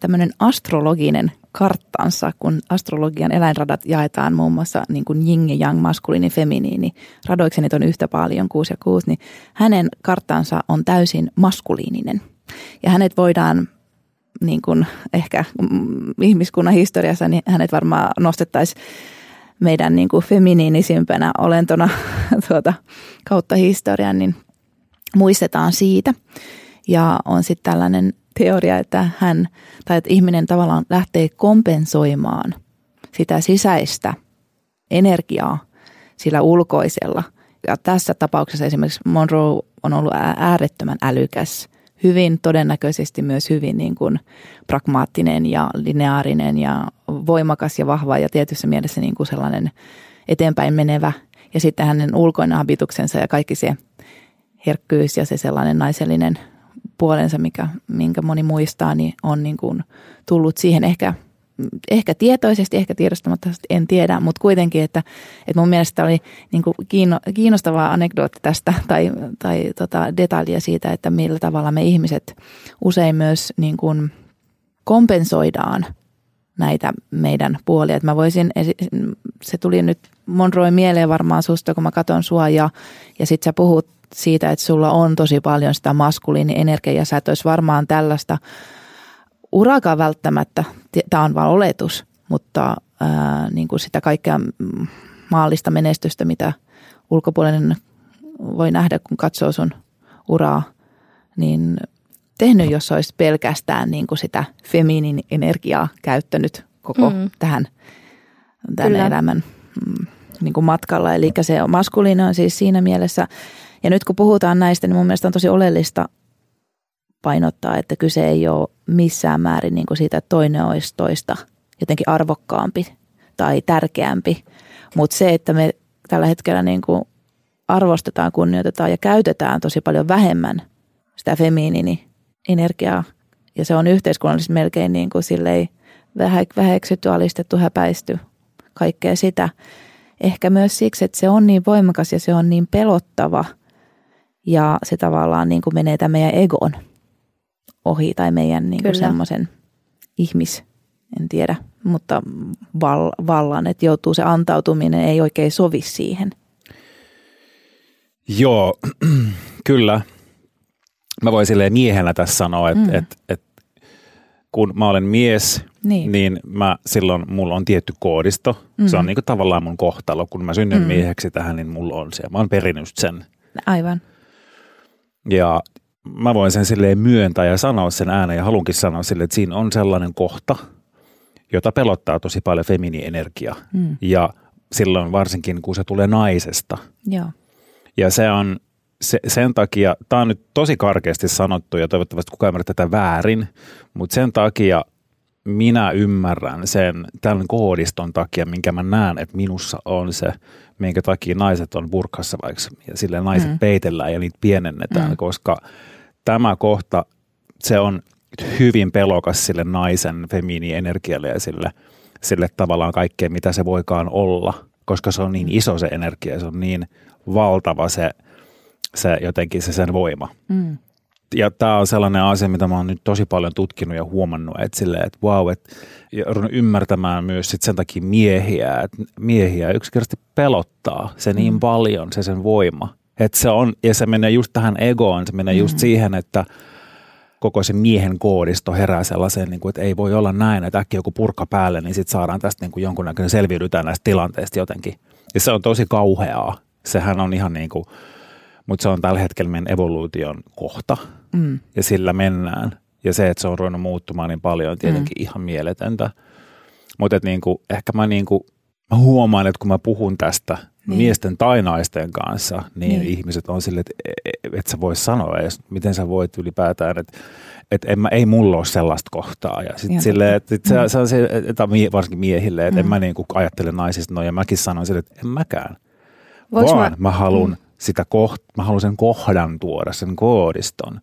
tämmöinen astrologinen karttansa, kun astrologian eläinradat jaetaan muun muassa niin kuin yin ja yang, maskuliini, feminiini, radoiksi niitä on yhtä paljon, kuusi ja kuusi, niin hänen karttansa on täysin maskuliininen. Ja hänet voidaan niin kuin ehkä ihmiskunnan historiassa, niin hänet varmaan nostettaisiin meidän niin kuin feminiinisimpänä olentona tuota, kautta historian, niin muistetaan siitä. Ja on sitten tällainen teoria, että hän tai että ihminen tavallaan lähtee kompensoimaan sitä sisäistä energiaa sillä ulkoisella. Ja tässä tapauksessa esimerkiksi Monroe on ollut äärettömän älykäs, hyvin todennäköisesti myös hyvin niin kuin pragmaattinen ja lineaarinen ja voimakas ja vahva ja tietyssä mielessä niin kuin sellainen eteenpäin menevä. Ja sitten hänen ulkoinen habituksensa ja kaikki se herkkyys ja se sellainen naisellinen puolensa, mikä, minkä moni muistaa, niin on niin kuin tullut siihen ehkä, ehkä tietoisesti, ehkä tiedostamatta, en tiedä, mutta kuitenkin, että, että mun mielestä oli niin kuin kiinno, kiinnostava anekdootti tästä tai, tai tota, detalja siitä, että millä tavalla me ihmiset usein myös niin kuin kompensoidaan näitä meidän puolia. Että mä voisin, se tuli nyt Monroe mieleen varmaan susta, kun mä katon sua ja, ja sit sä puhut siitä, että sulla on tosi paljon sitä maskuliinienergiaa ja sä et olisi varmaan tällaista urakaan välttämättä, tämä on vain oletus, mutta ää, niin kuin sitä kaikkea maallista menestystä, mitä ulkopuolinen voi nähdä, kun katsoo sun uraa, niin tehnyt, jos olisi pelkästään niin kuin sitä feminin energiaa käyttänyt koko mm. tähän tämän Kyllä. elämän mm, niin kuin matkalla. Eli se maskuliini on siis siinä mielessä, ja nyt kun puhutaan näistä, niin mun mielestä on tosi oleellista painottaa, että kyse ei ole missään määrin niin kuin siitä, että toinen olisi toista jotenkin arvokkaampi tai tärkeämpi. Mutta se, että me tällä hetkellä niin kuin arvostetaan, kunnioitetaan ja käytetään tosi paljon vähemmän sitä feminiini energiaa. Ja se on yhteiskunnallisesti melkein niin kuin silleen väheksytty, alistettu, häpäisty, kaikkea sitä. Ehkä myös siksi, että se on niin voimakas ja se on niin pelottava ja se tavallaan niin kuin menee tämän meidän egon ohi tai meidän niin kuin semmoisen ihmis, en tiedä, mutta val, vallan, että joutuu se antautuminen, ei oikein sovi siihen. Joo, kyllä mä voin silleen miehenä tässä sanoa, että mm. et, et, kun mä olen mies, niin, niin mä, silloin mulla on tietty koodisto. Mm. Se on mm. niin kuin tavallaan mun kohtalo. Kun mä synnyn mm. mieheksi tähän, niin mulla on se. Mä oon perinnyt sen. Aivan. Ja mä voin sen silleen myöntää ja sanoa sen ääneen ja halunkin sanoa sille, että siinä on sellainen kohta, jota pelottaa tosi paljon feminiinenergia. Mm. Ja silloin varsinkin, kun se tulee naisesta. Joo. Ja se on, se, sen takia, tämä on nyt tosi karkeasti sanottu ja toivottavasti kukaan ymmärrä tätä väärin, mutta sen takia minä ymmärrän sen tämän koodiston takia, minkä mä näen, että minussa on se, minkä takia naiset on burkassa vaikka, ja sille naiset mm. peitellään ja niitä pienennetään, mm. koska tämä kohta, se on hyvin pelokas sille naisen feminiinienergialle ja sille, sille tavallaan kaikkeen, mitä se voikaan olla, koska se on niin iso se energia, se on niin valtava se – se jotenkin se sen voima. Mm. Ja tämä on sellainen asia, mitä mä oon nyt tosi paljon tutkinut ja huomannut, että silleen, että wow, että ymmärtämään myös sit sen takia miehiä, että miehiä yksinkertaisesti pelottaa se niin mm. paljon, se sen voima. Että se on, ja se menee just tähän egoon, se menee mm. just siihen, että koko se miehen koodisto herää sellaiseen, niin kuin, että ei voi olla näin, että äkkiä joku purkka päälle, niin sitten saadaan tästä niin kuin jonkunnäköinen selviydytään näistä tilanteista jotenkin. Ja se on tosi kauheaa. Sehän on ihan niin kuin, mutta se on tällä hetkellä meidän evoluution kohta mm. ja sillä mennään. Ja se, että se on ruvennut muuttumaan niin paljon on tietenkin mm. ihan mieletöntä. Mutta niinku, ehkä mä, niinku, mä huomaan, että kun mä puhun tästä niin. miesten tai naisten kanssa, niin, niin. ihmiset on silleen, että et, et sä voi sanoa edes, miten sä voit ylipäätään, että et en mä, ei mulla ole sellaista kohtaa. Ja sitten silleen, että et se, mm. se on se, että varsinkin miehille, että mm. en mä niinku ajattele naisista noin, ja mäkin sanon sille, että en mäkään. Voinko Vaan mä, mä haluan mm sitä koht, mä haluan sen kohdan tuoda, sen koodiston.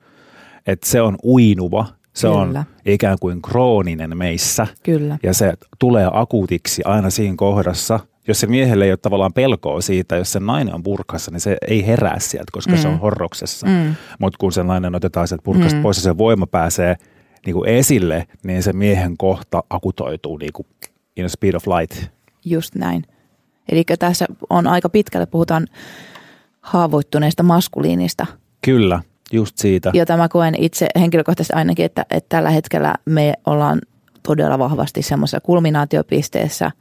Että se on uinuva, se Kyllä. on ikään kuin krooninen meissä. Kyllä. Ja se tulee akuutiksi aina siinä kohdassa. Jos se miehelle ei ole tavallaan pelkoa siitä, jos se nainen on purkassa, niin se ei herää sieltä, koska mm. se on mm. horroksessa. Mm. Mutta kun se nainen otetaan sieltä purkasta mm. pois ja se voima pääsee niin kuin esille, niin se miehen kohta akutoituu niin kuin in a speed of light. Just näin. Eli tässä on aika pitkälle, puhutaan haavoittuneesta maskuliinista. Kyllä, just siitä. Jota mä koen itse henkilökohtaisesti ainakin, että, että tällä hetkellä me ollaan todella vahvasti semmoisessa kulminaatiopisteessä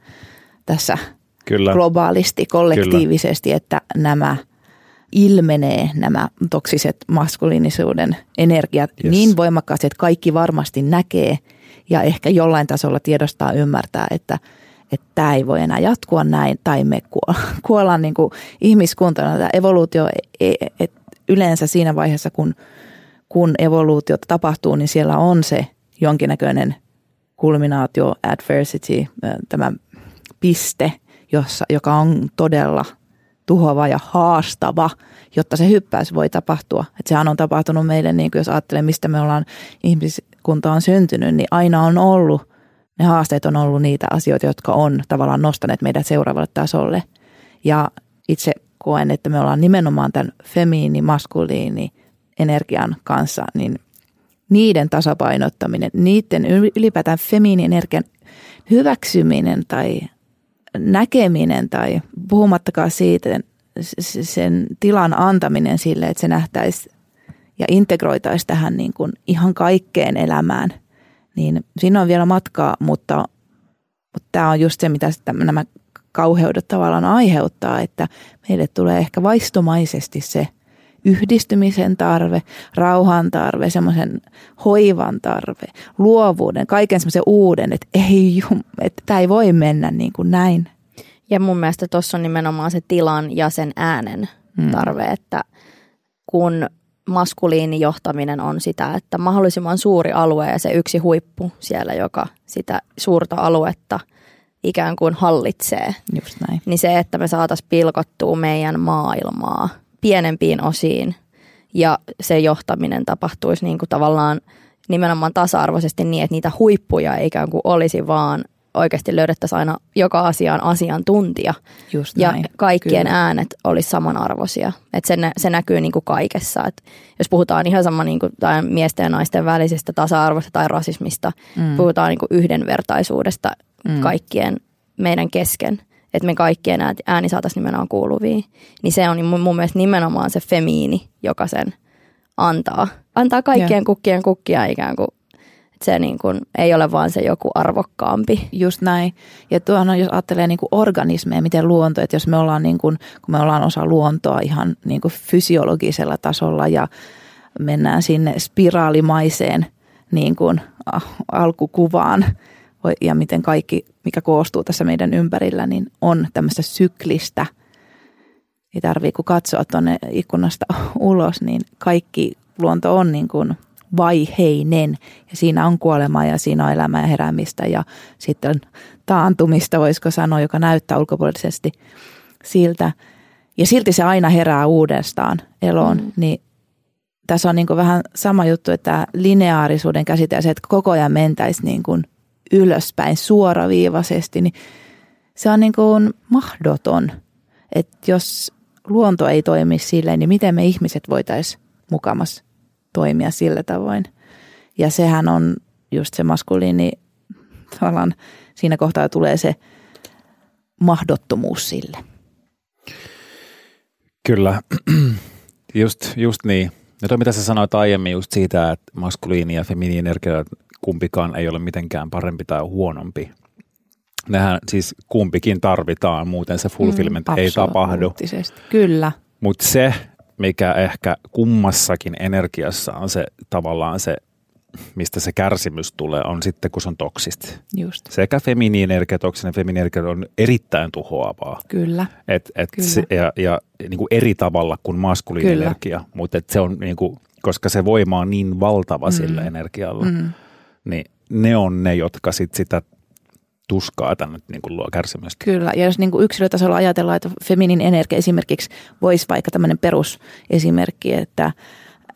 tässä Kyllä. globaalisti, kollektiivisesti, Kyllä. että nämä ilmenee nämä toksiset maskuliinisuuden energiat yes. niin voimakkaasti, että kaikki varmasti näkee ja ehkä jollain tasolla tiedostaa ymmärtää, että – että tämä ei voi enää jatkua näin, tai me kuollaan niin kuin ihmiskuntana. Tämä evoluutio e, et yleensä siinä vaiheessa, kun, kun evoluutio tapahtuu, niin siellä on se jonkinnäköinen kulminaatio, adversity, tämä piste, jossa, joka on todella tuhoava ja haastava, jotta se hyppäys voi tapahtua. Et sehän on tapahtunut meille, niin kuin jos ajattelee, mistä me ollaan ihmiskunta on syntynyt, niin aina on ollut, ne haasteet on ollut niitä asioita, jotka on tavallaan nostaneet meidät seuraavalle tasolle. Ja itse koen, että me ollaan nimenomaan tämän femiini, maskuliini energian kanssa, niin niiden tasapainottaminen, niiden ylipäätään femiini-energian hyväksyminen tai näkeminen tai puhumattakaan siitä sen tilan antaminen sille, että se nähtäisi ja integroitaisi tähän niin kuin ihan kaikkeen elämään, niin siinä on vielä matkaa, mutta, mutta tämä on just se, mitä nämä kauheudet tavallaan aiheuttaa, että meille tulee ehkä vaistomaisesti se yhdistymisen tarve, rauhan tarve, semmoisen hoivan tarve, luovuuden, kaiken semmoisen uuden, että ei että tämä ei voi mennä niin kuin näin. Ja mun mielestä tuossa on nimenomaan se tilan ja sen äänen hmm. tarve, että kun maskuliini johtaminen on sitä, että mahdollisimman suuri alue ja se yksi huippu siellä, joka sitä suurta aluetta ikään kuin hallitsee. Just näin. Niin se, että me saataisiin pilkottua meidän maailmaa pienempiin osiin ja se johtaminen tapahtuisi niin kuin tavallaan nimenomaan tasa-arvoisesti niin, että niitä huippuja ikään kuin olisi, vaan oikeasti löydettäisiin aina joka asiaan asiantuntija. Just ja näin. kaikkien Kyllä. äänet olisi samanarvoisia. Et se, se näkyy niin kuin kaikessa. Et jos puhutaan ihan sama niin kuin, tai miesten ja naisten välisestä tasa-arvosta tai rasismista, mm. puhutaan niin kuin yhdenvertaisuudesta mm. kaikkien meidän kesken, että me kaikkien ääni saataisiin nimenomaan kuuluviin. Niin se on mun, mun mielestä nimenomaan se femiini, joka sen antaa. Antaa kaikkien ja. kukkien kukkia ikään kuin se niin kuin, ei ole vaan se joku arvokkaampi. Just näin. Ja tuohon, jos ajattelee niin kuin organismeja, miten luonto, että jos me ollaan, niin kuin, kun me ollaan osa luontoa ihan niin kuin fysiologisella tasolla ja mennään sinne spiraalimaiseen niin kuin alkukuvaan ja miten kaikki, mikä koostuu tässä meidän ympärillä, niin on tämmöistä syklistä. Ei tarvitse kun katsoa tuonne ikkunasta ulos, niin kaikki luonto on niin kuin vaiheinen ja siinä on kuolemaa ja siinä on elämää ja heräämistä ja sitten taantumista, voisiko sanoa, joka näyttää ulkopuolisesti siltä. Ja silti se aina herää uudestaan eloon, mm. niin tässä on niin kuin vähän sama juttu, että lineaarisuuden käsite ja se, että koko ajan mentäisi niin kuin ylöspäin suoraviivaisesti, niin se on niin kuin mahdoton. Että jos luonto ei toimi silleen, niin miten me ihmiset voitaisiin mukamas toimia sillä tavoin. Ja sehän on just se maskuliini, tavallaan siinä kohtaa tulee se mahdottomuus sille. Kyllä, just, just niin. Ja toi, mitä sä sanoit aiemmin just siitä, että maskuliini ja feminiini energia kumpikaan ei ole mitenkään parempi tai huonompi. Nehän siis kumpikin tarvitaan, muuten se fulfillment mm, ei tapahdu. Kyllä. Mutta se, mikä ehkä kummassakin energiassa on se tavallaan se, mistä se kärsimys tulee, on sitten kun se on toksista. Just. Sekä feminiinenergia, toksinen feminiinenergia on erittäin tuhoavaa. Kyllä. Et, et Kyllä. Se, ja ja niin kuin eri tavalla kuin maskuliinenergia, mutta se on niin kuin, koska se voima on niin valtava mm. sillä energialla, mm. niin ne on ne, jotka sit sitä tuskaa tänne niin kuin luo kärsimystä. Kyllä, ja jos niin kuin yksilötasolla ajatellaan, että feminin energia esimerkiksi voisi vaikka tämmöinen perusesimerkki, että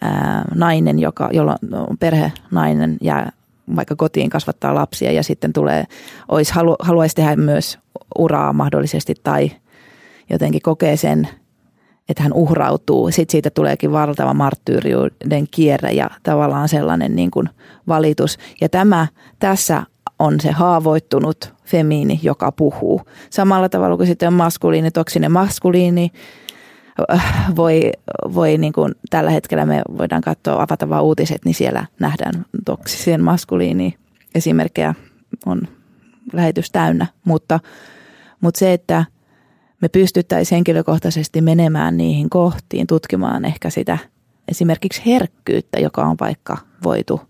ää, nainen, joka, jolla on perhenainen, jää vaikka kotiin kasvattaa lapsia ja sitten tulee, olisi, halu, haluaisi tehdä myös uraa mahdollisesti tai jotenkin kokee sen, että hän uhrautuu. Sitten siitä tuleekin valtava marttyyriuden kierre ja tavallaan sellainen niin kuin valitus. Ja tämä tässä on se haavoittunut femiini, joka puhuu. Samalla tavalla kuin sitten maskuliini, toksinen maskuliini, äh, voi, voi niin kuin tällä hetkellä me voidaan katsoa, avata vaan uutiset, niin siellä nähdään toksisen maskuliini esimerkkejä on lähetys täynnä, mutta, mutta se, että me pystyttäisiin henkilökohtaisesti menemään niihin kohtiin, tutkimaan ehkä sitä esimerkiksi herkkyyttä, joka on vaikka voitu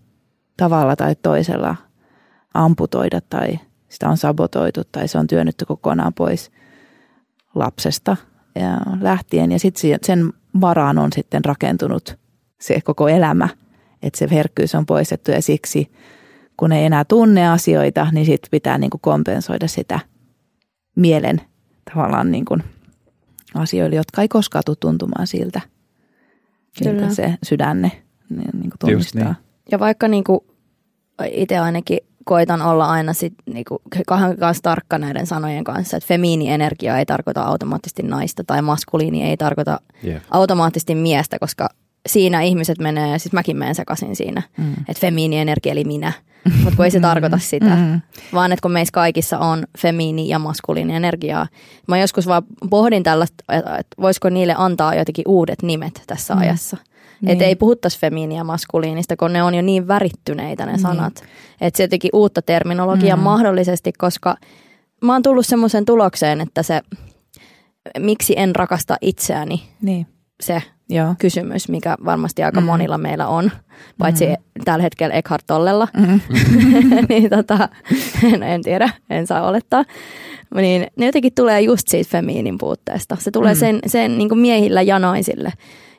tavalla tai toisella amputoida tai sitä on sabotoitu tai se on työnnetty kokonaan pois lapsesta ja lähtien. Ja sitten sen varaan on sitten rakentunut se koko elämä, että se herkkyys on poistettu ja siksi kun ei enää tunne asioita, niin sitten pitää niin kuin kompensoida sitä mielen tavallaan niin kuin asioille, jotka ei koskaan tule tuntumaan siltä, miltä se sydänne niin, niin kuin tunnistaa. Niin. Ja vaikka niin kuin itse ainakin koitan olla aina sit, niinku, kahden kanssa tarkka näiden sanojen kanssa, että femiini-energia ei tarkoita automaattisesti naista tai maskuliini ei tarkoita yeah. automaattisesti miestä, koska siinä ihmiset menee, ja siis mäkin menen sekaisin siinä, mm. että femiini-energia eli minä, mutta kun ei se tarkoita sitä, mm. vaan että kun meissä kaikissa on femiini ja maskuliini energiaa. Mä joskus vaan pohdin tällaista, että voisiko niille antaa jotenkin uudet nimet tässä mm. ajassa. Niin. Että ei puhuttaisi femiini ja maskuliinista, kun ne on jo niin värittyneitä ne niin. sanat. Että se jotenkin uutta terminologiaa mm. mahdollisesti, koska mä oon tullut semmoisen tulokseen, että se miksi en rakasta itseäni, niin. se Joo. kysymys, mikä varmasti aika mm. monilla meillä on, paitsi mm. tällä hetkellä Eckhart Tollella, mm. niin tota, en, en tiedä, en saa olettaa. Niin ne jotenkin tulee just siitä femiinin puutteesta. Se tulee mm. sen, sen niin miehillä janoisille.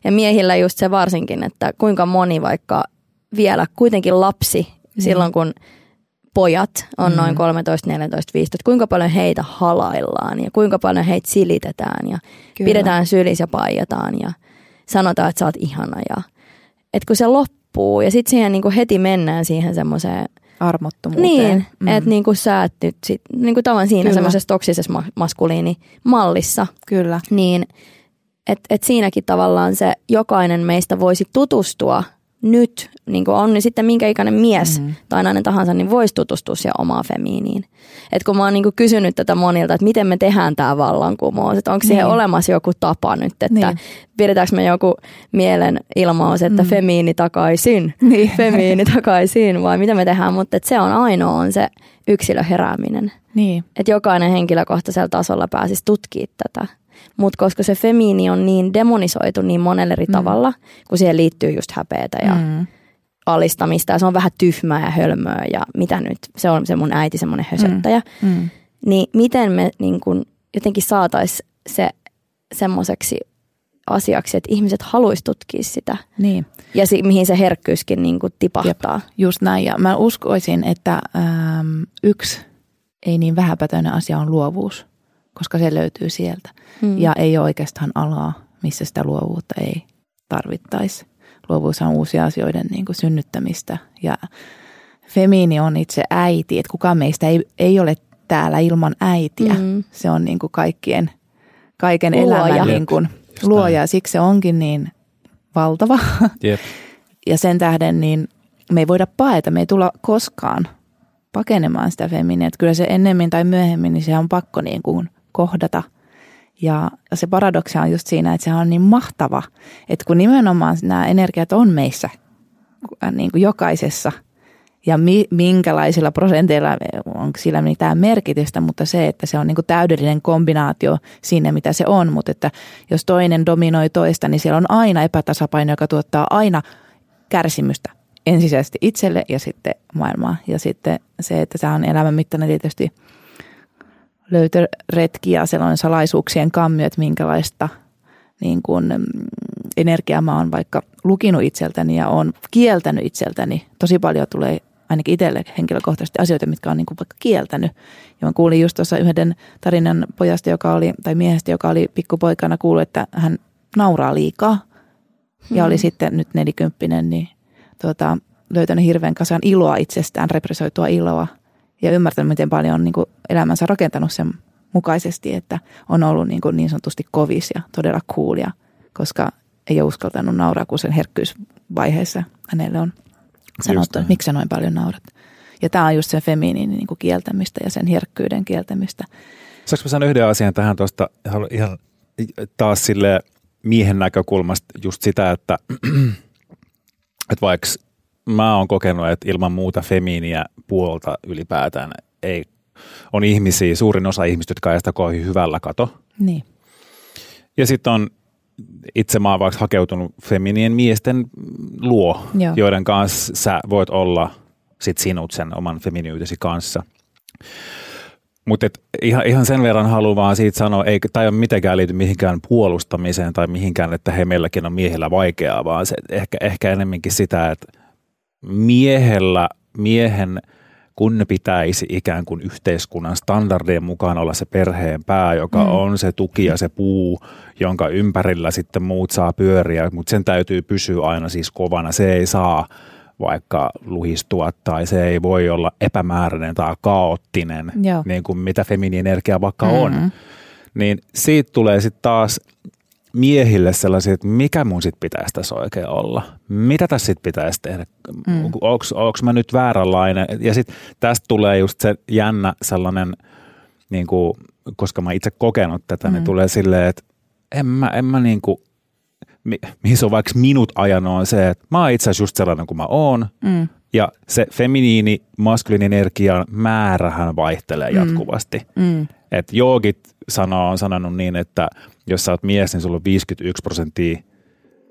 Ja miehillä just se varsinkin, että kuinka moni vaikka vielä kuitenkin lapsi mm. silloin, kun pojat on mm. noin 13, 14, 15, kuinka paljon heitä halaillaan ja kuinka paljon heitä silitetään ja Kyllä. pidetään sylissä ja paijataan ja sanotaan, että sä oot ihana. Ja, että kun se loppuu ja sitten siihen niin heti mennään siihen semmoiseen armottomuuteen. Niin, mm. että niin kuin sä et nyt sit, niin kuin tavan siinä semmoisessa toksisessa maskuliinimallissa. Kyllä. Niin että et siinäkin tavallaan se jokainen meistä voisi tutustua nyt, niin kuin on niin sitten minkä ikäinen mies mm-hmm. tai nainen tahansa, niin voisi tutustua siihen omaan femiiniin. Et kun mä oon niin kuin kysynyt tätä monilta, että miten me tehdään tämä vallankumous, että onko siihen niin. olemassa joku tapa nyt, että niin. pidetäänkö me joku mielen ilmaus, että mm. femiini takaisin, niin. femiini takaisin, vai mitä me tehdään, mutta se on ainoa on se yksilö herääminen. Niin. Että jokainen henkilökohtaisella tasolla pääsisi tutkimaan tätä. Mutta koska se femiini on niin demonisoitu niin monella eri mm. tavalla, kun siihen liittyy just häpeätä ja mm. alistamista ja se on vähän tyhmää ja hölmöä ja mitä nyt, se on se mun äiti semmoinen hösöttäjä. Mm. Mm. Niin miten me niin kun jotenkin saataisiin se semmoiseksi asiaksi, että ihmiset haluaisi tutkia sitä. Niin. Ja si- mihin se herkkyyskin niin kuin tipahtaa. Jep, just näin. Ja mä uskoisin, että äm, yksi ei niin vähäpätöinen asia on luovuus koska se löytyy sieltä. Mm. Ja ei ole oikeastaan alaa, missä sitä luovuutta ei tarvittaisi. Luovuus on uusia asioiden niin kuin synnyttämistä ja femiini on itse äiti, että kukaan meistä ei, ei ole täällä ilman äitiä. Mm. Se on niin kuin kaikkien, kaiken luoja. elämän niin kuin luoja. Siksi se onkin niin valtava. Jep. ja sen tähden niin me ei voida paeta, me ei tulla koskaan pakenemaan sitä feminiä. Kyllä se ennemmin tai myöhemmin, niin se on pakko niin kuin kohdata. Ja se paradoksi on just siinä, että se on niin mahtava, että kun nimenomaan nämä energiat on meissä äh, niin kuin jokaisessa ja mi, minkälaisilla prosenteilla on sillä mitään merkitystä, mutta se, että se on niin kuin täydellinen kombinaatio siinä, mitä se on. Mutta että jos toinen dominoi toista, niin siellä on aina epätasapaino, joka tuottaa aina kärsimystä ensisijaisesti itselle ja sitten maailmaa. Ja sitten se, että se on elämän mittainen tietysti – löytöretki ja sellainen salaisuuksien kammi, että minkälaista niin kuin, mm, energiaa mä oon vaikka lukinut itseltäni ja on kieltänyt itseltäni. Tosi paljon tulee ainakin itselle henkilökohtaisesti asioita, mitkä on niin kuin vaikka kieltänyt. Ja mä kuulin just tuossa yhden tarinan pojasta, joka oli, tai miehestä, joka oli pikkupoikana kuullut, että hän nauraa liikaa. Ja oli hmm. sitten nyt nelikymppinen, niin tuota, löytänyt hirveän kasan iloa itsestään, represoitua iloa ja ymmärtänyt, miten paljon on niin kuin elämänsä rakentanut sen mukaisesti, että on ollut niin, kuin niin sanotusti kovis ja todella coolia, koska ei ole uskaltanut nauraa, kun sen herkkyysvaiheessa hänelle on sanottu, että miksi sä noin paljon naurat. Ja tämä on just sen feminiinin niin kuin kieltämistä ja sen herkkyyden kieltämistä. Saanko mä sanoa yhden asian tähän tuosta ihan taas sille miehen näkökulmasta just sitä, että, että vaikka mä oon kokenut, että ilman muuta femiiniä puolta ylipäätään ei on ihmisiä, suurin osa ihmistä, jotka ei sitä kohi hyvällä kato. Niin. Ja sitten on itse mä oon vaikka hakeutunut feminien miesten luo, Joo. joiden kanssa sä voit olla sit sinut sen oman feminiytesi kanssa. Mutta ihan, ihan sen verran haluan vaan siitä sanoa, ei, tai ei ole mitenkään liity mihinkään puolustamiseen tai mihinkään, että he meilläkin on miehillä vaikeaa, vaan se, ehkä, ehkä enemmänkin sitä, että miehellä miehen kun pitäisi ikään kuin yhteiskunnan standardien mukaan olla se perheen pää, joka mm. on se tuki ja se puu, jonka ympärillä sitten muut saa pyöriä, mutta sen täytyy pysyä aina siis kovana. Se ei saa vaikka luhistua tai se ei voi olla epämääräinen tai kaoottinen, Joo. niin kuin mitä feminiinenergia vaikka mm-hmm. on. Niin siitä tulee sitten taas miehille sellaisia, että mikä mun sitten pitäisi tässä oikein olla? Mitä tässä sitten pitäisi tehdä? Mm. Onko mä nyt vääränlainen? Ja sitten tästä tulee just se jännä sellainen, niin kuin, koska mä itse kokenut tätä, niin mm. niin tulee silleen, että en mä, en mä niin kuin, mihin se on vaikka minut ajanut on se, että mä oon itse asiassa just sellainen kuin mä oon. Mm. Ja se feminiini, maskuliini energian määrähän vaihtelee mm. jatkuvasti. Mm. Et joogit sanoo, on sanonut niin, että jos sä oot mies, niin sulla on 51 prosenttia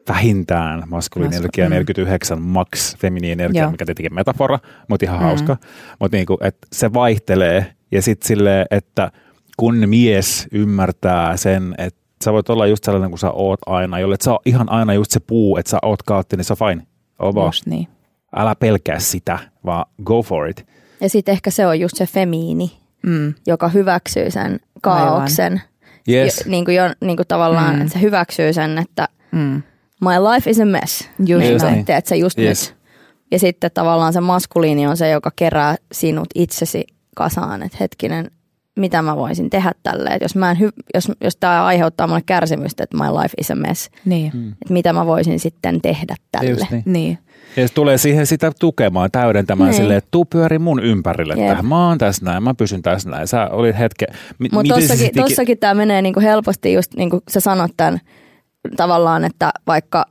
vähintään maskuliini energia, mm. 49 max feminiini energia, mikä tietenkin metafora, mutta ihan mm. hauska. Mutta niinku, se vaihtelee ja sitten silleen, että kun mies ymmärtää sen, että sä voit olla just sellainen kuin sä oot aina, jolle sä oot ihan aina just se puu, että sä oot kaotti, niin se on fine. Ova. Niin. Älä pelkää sitä, vaan go for it. Ja sitten ehkä se on just se femiini, mm. joka hyväksyy sen kaauksen. Yes. Jo, niin kuin jo, niin kuin tavallaan, mm. että se hyväksyy sen, että mm. my life is a mess. Just niin, näin. Että se just yes. nyt. Ja sitten tavallaan se maskuliini on se, joka kerää sinut itsesi kasaan, että hetkinen, mitä mä voisin tehdä tälle. Että jos, mä en hy- jos, jos tämä aiheuttaa mulle kärsimystä, että my life is a mess, niin. Mm. että mitä mä voisin sitten tehdä tälle. niin. niin. Ja se tulee siihen sitä tukemaan, täydentämään niin. silleen, että tuu pyöri mun ympärille yep. tähän. Mä oon tässä näin, mä pysyn tässä näin. Sä olit hetke... Mi- Mutta tossakin, tiki... tossakin tämä menee niinku helposti just niin kuin sä sanot tämän tavallaan, että vaikka,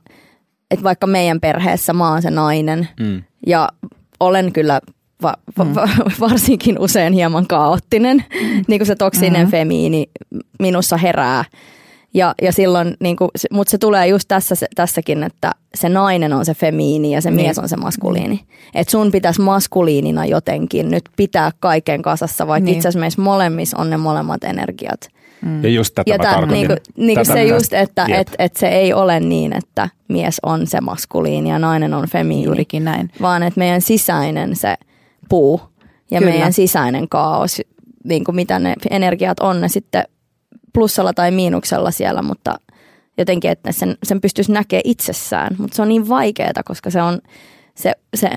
että vaikka meidän perheessä mä oon se nainen mm. ja olen kyllä va, va, mm. va, varsinkin usein hieman kaoottinen, mm. niin kuin se toksinen mm-hmm. femiini minussa herää. Ja, ja silloin, niin kuin, mutta se tulee just tässä, tässäkin, että se nainen on se femiini ja se niin. mies on se maskuliini. Että sun pitäisi maskuliinina jotenkin nyt pitää kaiken kasassa, vaikka niin. itse asiassa meissä molemmissa on ne molemmat energiat. Mm. Ja just tätä ja mä niin kuin, niin kuin se just, että et, et se ei ole niin, että mies on se maskuliini ja nainen on femiini. Juurikin näin. Vaan että meidän sisäinen se puu ja Kyllä. meidän sisäinen kaos, niin kuin mitä ne energiat on, ne sitten plussalla tai miinuksella siellä, mutta jotenkin, että sen, sen pystyisi näkemään itsessään. Mutta se on niin vaikeaa, koska se on se, se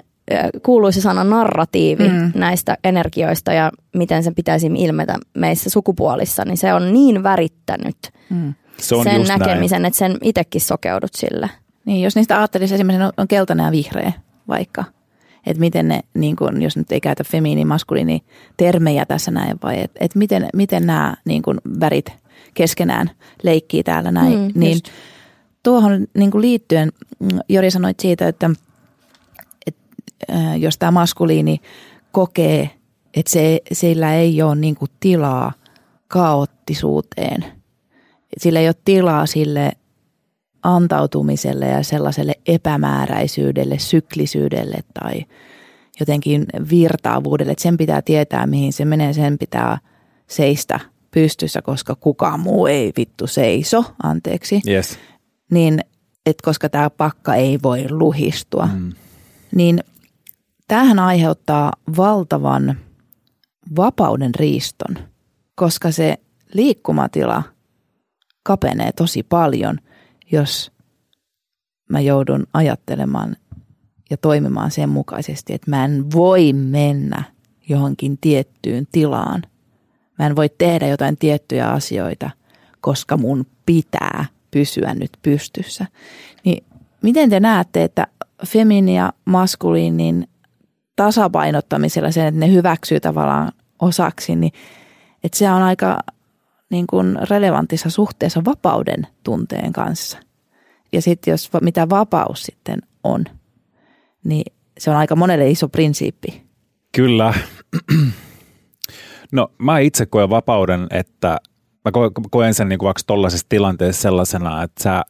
kuuluisi sana narratiivi mm. näistä energioista ja miten se pitäisi ilmetä meissä sukupuolissa, niin se on niin värittänyt mm. se on sen näkemisen, näin. että sen itsekin sokeudut sille. Niin, jos niistä ajattelisi esimerkiksi on keltainen ja vihreä vaikka, että miten ne, niin kun, jos nyt ei käytä femiini, maskuliini termejä tässä näin, vai että et miten, miten nämä niin kun, värit keskenään leikkii täällä näin, mm, niin just. tuohon niin kuin liittyen mm, Jori sanoit siitä, että, että äh, jos tämä maskuliini kokee, että se, sillä ei ole niin kuin tilaa kaoottisuuteen, sillä ei ole tilaa sille antautumiselle ja sellaiselle epämääräisyydelle, syklisyydelle tai jotenkin virtaavuudelle, että sen pitää tietää, mihin se menee, sen pitää seistä – pystyssä, koska kukaan muu ei vittu seiso, anteeksi. Yes. Niin, että koska tämä pakka ei voi luhistua. Mm. Niin tämähän aiheuttaa valtavan vapauden riiston, koska se liikkumatila kapenee tosi paljon, jos mä joudun ajattelemaan ja toimimaan sen mukaisesti, että mä en voi mennä johonkin tiettyyn tilaan, Mä en voi tehdä jotain tiettyjä asioita, koska mun pitää pysyä nyt pystyssä. Niin miten te näette, että femini ja maskuliinin tasapainottamisella sen, että ne hyväksyy tavallaan osaksi, niin että se on aika niin kuin relevantissa suhteessa vapauden tunteen kanssa. Ja sitten jos mitä vapaus sitten on, niin se on aika monelle iso prinsiippi. Kyllä. No mä itse koen vapauden, että mä koen sen niin kuin vaikka tollaisessa tilanteessa sellaisena, että sä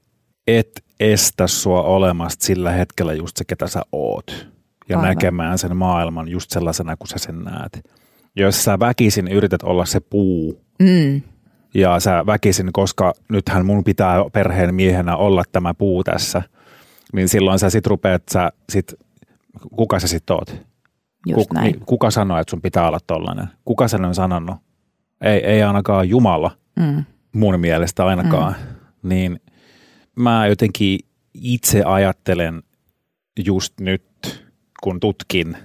et estä sua olemasta sillä hetkellä just se, ketä sä oot. Ja Aivan. näkemään sen maailman just sellaisena, kuin sä sen näet. Ja jos sä väkisin yrität olla se puu, mm. Ja sä väkisin, koska nythän mun pitää perheen miehenä olla tämä puu tässä, niin silloin sä sit rupeat, sä sit, kuka sä sit oot? Just Kuk, näin. niin, kuka sanoi, että sun pitää olla tollainen? Kuka sen on sanonut? Ei, ei ainakaan Jumala, Mm. mun mielestä ainakaan. Mm. Niin mä jotenkin itse ajattelen just nyt, kun tutkin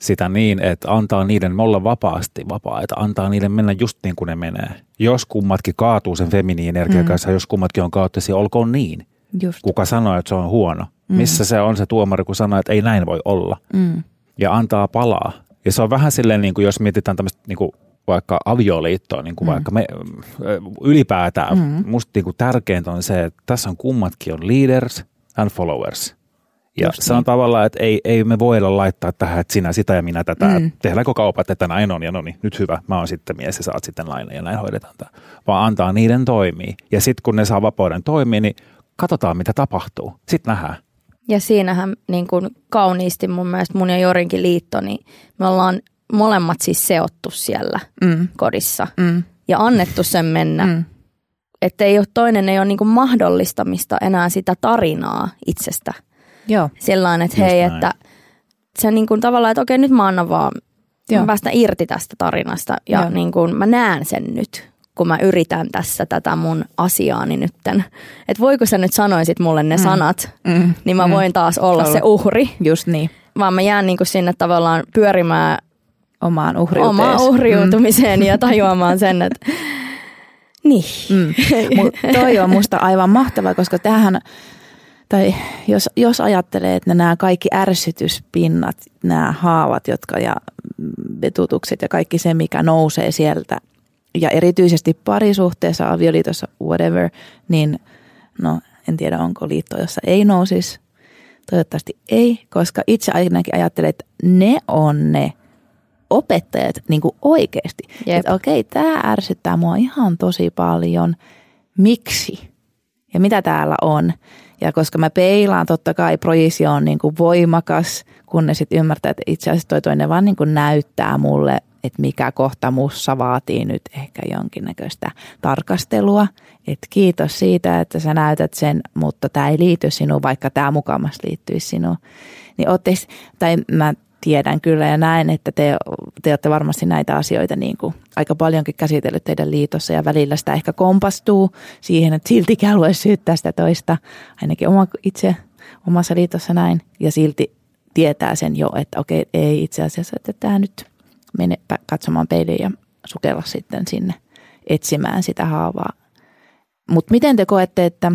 sitä niin, että antaa niiden olla vapaasti vapaita, antaa niiden mennä just niin kuin ne menee. Jos kummatkin kaatuu sen feminiinenergian Mm. kanssa, jos kummatkin on kaoottisia, olkoon niin. Just. Kuka sanoo, että se on huono? Missä se on se tuomari, kun sanoo, että ei näin voi olla? Mm. ja antaa palaa. Ja se on vähän silleen, niin kuin jos mietitään tämmöistä niin kuin vaikka avioliittoa, niin kuin mm. vaikka me, ylipäätään, mm. musta niin kuin tärkeintä on se, että tässä on kummatkin on leaders and followers. Ja Just se on niin. tavallaan, että ei, ei me voida laittaa tähän, että sinä sitä ja minä tätä. Mm. Tehdäänkö kaupat, että näin on ja no niin, nyt hyvä, mä oon sitten mies ja oot sitten nainen ja näin hoidetaan tämä. Vaan antaa niiden toimia. Ja sitten kun ne saa vapauden toimia, niin katsotaan mitä tapahtuu. Sitten nähdään. Ja siinähän niin kuin kauniisti mun mielestä mun ja Jorinkin liitto, niin me ollaan molemmat siis seottu siellä Mm. kodissa Mm. ja annettu sen mennä. Mm. Että ei ole, toinen ei ole niin kuin mahdollistamista enää sitä tarinaa itsestä. Joo. Sillain, että Just hei, näin. että se niin kuin tavallaan, että okei nyt mä annan vaan, Joo. mä päästän irti tästä tarinasta ja Joo. niin kuin mä näen sen nyt, kun mä yritän tässä tätä mun asiaani nytten. Että voiko sä nyt sanoisit mulle ne mm. sanat, Mm. niin mä Mm. voin taas olla se uhri. Just niin. Vaan mä jään niin kuin sinne tavallaan pyörimään Omaan uhriuteen. omaan uhriutumiseen ja tajuamaan sen, että niin. Mm. Mut toi on musta aivan mahtava, koska tähän, tai jos, jos ajattelee, että nämä kaikki ärsytyspinnat, nämä haavat jotka ja vetutukset ja kaikki se, mikä nousee sieltä, ja erityisesti parisuhteessa, avioliitossa, whatever, niin no en tiedä onko liitto, jossa ei nousisi. Toivottavasti ei, koska itse ainakin ajattelen, että ne on ne opettajat niin kuin oikeasti. Jep. Että okei, tämä ärsyttää mua ihan tosi paljon. Miksi? Ja mitä täällä on? Ja koska mä peilaan, totta kai projisio on niin kuin voimakas, kun ne sitten ymmärtää, että itse asiassa toi toinen vaan niin kuin näyttää mulle, että mikä kohta mussa vaatii nyt ehkä jonkinnäköistä tarkastelua. Että kiitos siitä, että sä näytät sen, mutta tämä ei liity sinuun, vaikka tämä mukamas liittyisi sinuun. Niin ootte, tai mä tiedän kyllä ja näen, että te, te olette varmasti näitä asioita niin kuin aika paljonkin käsitellyt teidän liitossa ja välillä sitä ehkä kompastuu siihen, että siltikin haluaisi syyttää sitä toista, ainakin oma, itse omassa liitossa näin ja silti tietää sen jo, että okei, ei itse asiassa, että tämä nyt mene katsomaan peiliin ja sukella sitten sinne etsimään sitä haavaa. Mutta miten te koette, että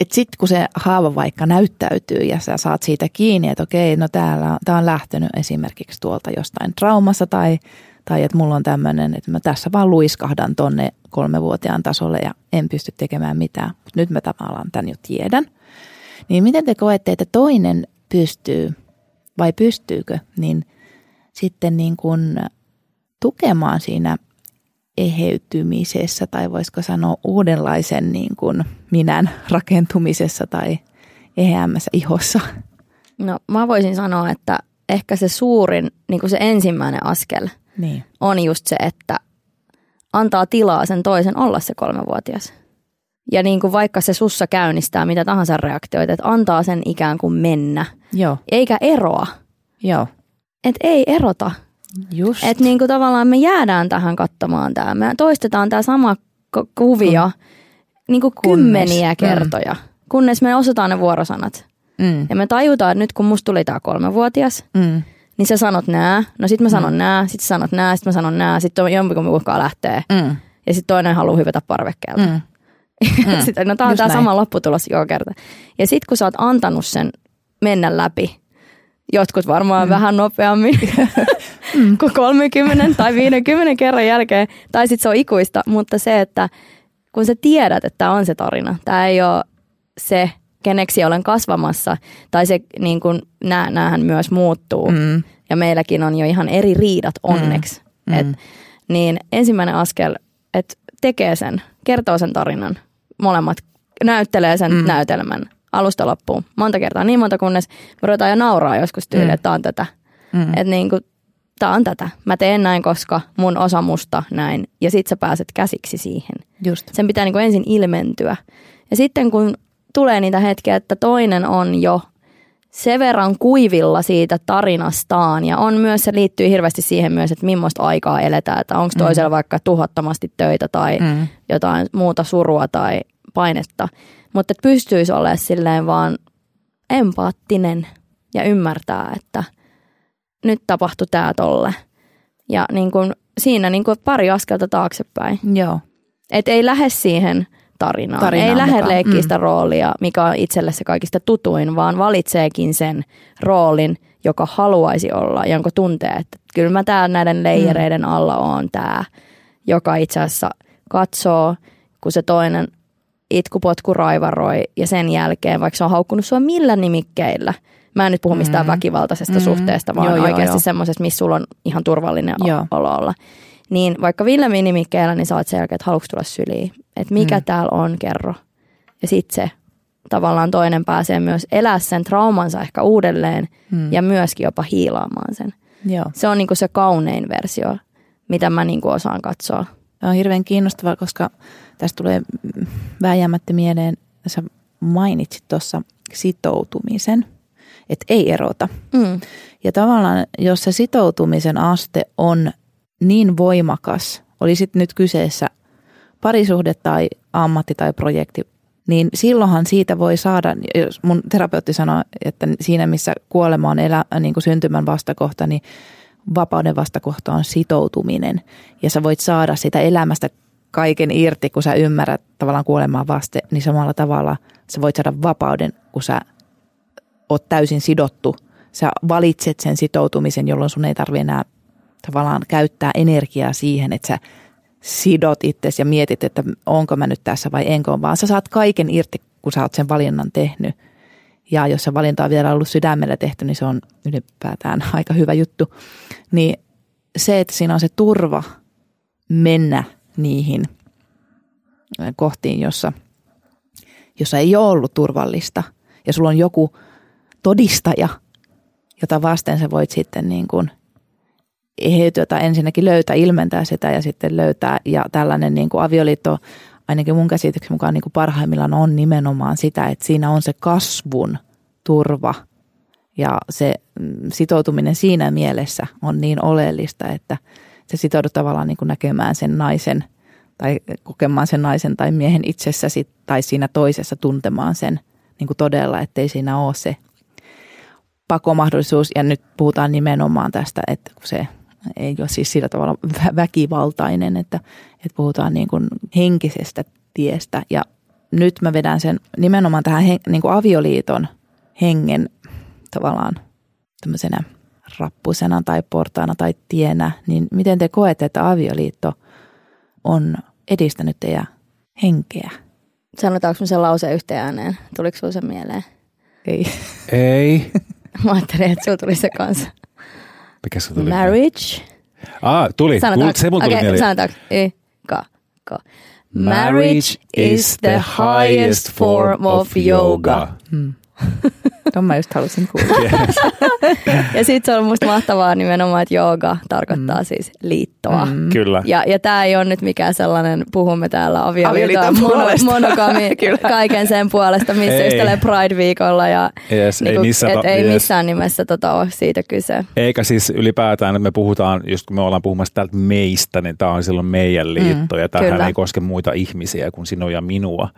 että sitten kun se haava vaikka näyttäytyy ja sä saat siitä kiinni, että okei, no täällä, tää on lähtenyt esimerkiksi tuolta jostain traumassa tai, tai että mulla on tämmöinen, että mä tässä vaan luiskahdan tonne kolmevuotiaan tasolle ja en pysty tekemään mitään. Mutta nyt mä tavallaan tämän jo tiedän. Niin miten te koette, että toinen pystyy vai pystyykö, niin sitten niin kuin tukemaan siinä eheytymisessä tai voisiko sanoa uudenlaisen niin kuin minän rakentumisessa tai eheämmässä ihossa. No mä voisin sanoa, että ehkä se suurin, niin kuin se ensimmäinen askel Niin. on just se, että antaa tilaa sen toisen olla se kolmevuotias. Ja niin kuin vaikka se sussa käynnistää mitä tahansa reaktioita, että antaa sen ikään kuin mennä, Joo, eikä eroa. joo. Että ei erota. Just. Että niin kuin tavallaan me jäädään tähän katsomaan tämä. Me toistetaan tämä sama ku- kuvio niin kuin Kunnes. kymmeniä Mm. kertoja, kunnes me osataan ne vuorosanat. mm, Ja me tajutaan, että nyt kun musta tuli tämä kolmevuotias, mm, niin sä sanot nää, no sit mä sanon mm. nää, sit sä sanot nää, sit mä sanon nää, sit on jompikumpi uhkaa lähtee. mm, Ja sitten toinen haluaa hyvätä parvekkeelta. Mm. mm. Mm. sitten, no tää on Just tää näin. sama lopputulos joka kerta. Ja sitten kun sä oot antanut sen mennä läpi, jotkut varmaan mm. vähän nopeammin Mm. kuin 30 tai 50 kerran jälkeen, tai sitten se on ikuista, mutta se, että kun sä tiedät, että tämä on se tarina, tämä ei ole se, keneksi olen kasvamassa, tai se, niin kun, nää, näähän myös muuttuu, Mm. ja meilläkin on jo ihan eri riidat onneksi. Mm. Et, niin ensimmäinen askel, että tekee sen, kertoo sen tarinan, molemmat näyttelee sen Mm. mm. näytelmän alusta loppuun. Monta kertaa, niin monta kunnes me ruvetaan jo nauraa joskus tyyliin, Mm. mm. että on tätä. Mm. Että niin kuin, tää on tätä. Mä teen näin, koska mun osa musta näin. Ja sit sä pääset käsiksi siihen. Just. Sen pitää niin kuin ensin ilmentyä. Ja sitten kun tulee niitä hetkiä, että toinen on jo sen verran kuivilla siitä tarinastaan ja on myös, se liittyy hirveästi siihen myös, että millaista aikaa eletään, että onko toisella mm. vaikka tuhottomasti töitä tai mm. jotain muuta surua tai painetta, mutta että pystyisi olemaan silleen vaan empaattinen ja ymmärtää, että nyt tapahtui tämä tolle. Ja niin kun, siinä niin kun pari askelta taaksepäin. Joo. Et ei lähde siihen tarinaan. Tarinaan ei lähde leikkiä sitä Mm. roolia, mikä on itselle se kaikista tutuin, vaan valitseekin sen roolin, joka haluaisi olla, jonka tuntee, että kyllä mä täällä näiden leijereiden alla on tämä, joka itse asiassa katsoo, kun se toinen itkupotku raivaroi ja sen jälkeen, vaikka se on haukkunut sua millä nimikkeillä, mä en nyt puhu mistään Mm. väkivaltaisesta Mm. suhteesta, vaan Joo, oikeasti semmoisesta, missä sulla on ihan turvallinen Joo. olo olla. Niin vaikka Villemin nimikkeellä, niin sä oot sen jälkeen, että haluatko tulla syliin. Että mikä mm. täällä on, kerro. Ja sit se tavallaan toinen pääsee myös elää sen traumansa ehkä uudelleen Mm. ja myöskin jopa hiilaamaan sen. Joo. Se on niinku se kaunein versio, mitä mä niinku osaan katsoa. Tämä on hirveän kiinnostavaa, koska tästä tulee vääjäämättä mieleen, sä mainitsit tuossa sitoutumisen, että ei erota. Mm. Ja tavallaan, jos se sitoutumisen aste on niin voimakas, olisit nyt kyseessä parisuhde tai ammatti tai projekti, niin silloinhan siitä voi saada, jos mun terapeutti sanoo, että siinä missä kuolema on elä, niin kuin syntymän vastakohta, niin vapauden vastakohta on sitoutuminen. Ja sä voit saada sitä elämästä kaiken irti, kun sä ymmärrät tavallaan kuolemaa vaste, niin samalla tavalla sä voit saada vapauden, kun sä oot täysin sidottu. Sä valitset sen sitoutumisen, jolloin sun ei tarvi enää tavallaan käyttää energiaa siihen, että sä sidot itsesi ja mietit, että onko mä nyt tässä vai enkö vaan sä saat kaiken irti, kun sä oot sen valinnan tehnyt. Ja jos se valinta on vielä ollut sydämellä tehty, niin se on ylipäätään aika hyvä juttu. Niin se, että siinä on se turva mennä niihin kohtiin, jossa, jossa ei ole ollut turvallista. Ja sulla on joku todistaja, jota vasten sä voit sitten niin kuin eheytyä tai ensinnäkin löytää, ilmentää sitä ja sitten löytää. Ja tällainen niin kuin avioliitto, ainakin mun käsityksen mukaan niin kuin parhaimmillaan on nimenomaan sitä, että siinä on se kasvun turva ja se mm, sitoutuminen siinä mielessä on niin oleellista, että se sitoudut tavallaan niin kuin näkemään sen naisen tai kokemaan sen naisen tai miehen itsessäsi tai siinä toisessa tuntemaan sen niin kuin todella, ettei siinä ole se pakomahdollisuus. Ja nyt puhutaan nimenomaan tästä, että kun se ei ole siis sillä tavalla vä- väkivaltainen, että, että puhutaan niin kuin henkisestä tiestä. Ja nyt mä vedän sen nimenomaan tähän niin kuin avioliiton hengen tavallaan tämmöisenä rappusena tai portaana tai tienä, niin miten te koette, että avioliitto on edistänyt teidän henkeä? Sanotaanko me sen lause yhteen ääneen? Tuliko sinulle se mieleen? Ei. Ei. Mä ajattelin, että sinulla tuli se kanssa. Mikä se tuli? Marriage. Ah, tuli. Sanotaanko? Se mulla tuli Okei, mieleen. sanotaanko? Y, ka, ka. Marriage is the highest form of yoga. Hmm. Tuon mä just halusin kuulla. Ja sitten se on musta mahtavaa nimenomaan, että jooga tarkoittaa mm. siis liittoa. Mm. Mm. Kyllä. Ja, ja tämä ei ole nyt mikään sellainen, puhumme täällä Avioliiton mono, monogami, Kyllä. kaiken sen puolesta, missä Ei. Pride-viikolla. Ja, Yes, ei niinku, missään et ta- ei yes. missään nimessä tota ole siitä kyse. Eikä siis ylipäätään, että me puhutaan, just kun me ollaan puhumassa täältä meistä, niin tämä on silloin meidän liitto. Mm, ja tämähän kyllä. ei koske muita ihmisiä kuin sinua ja minua.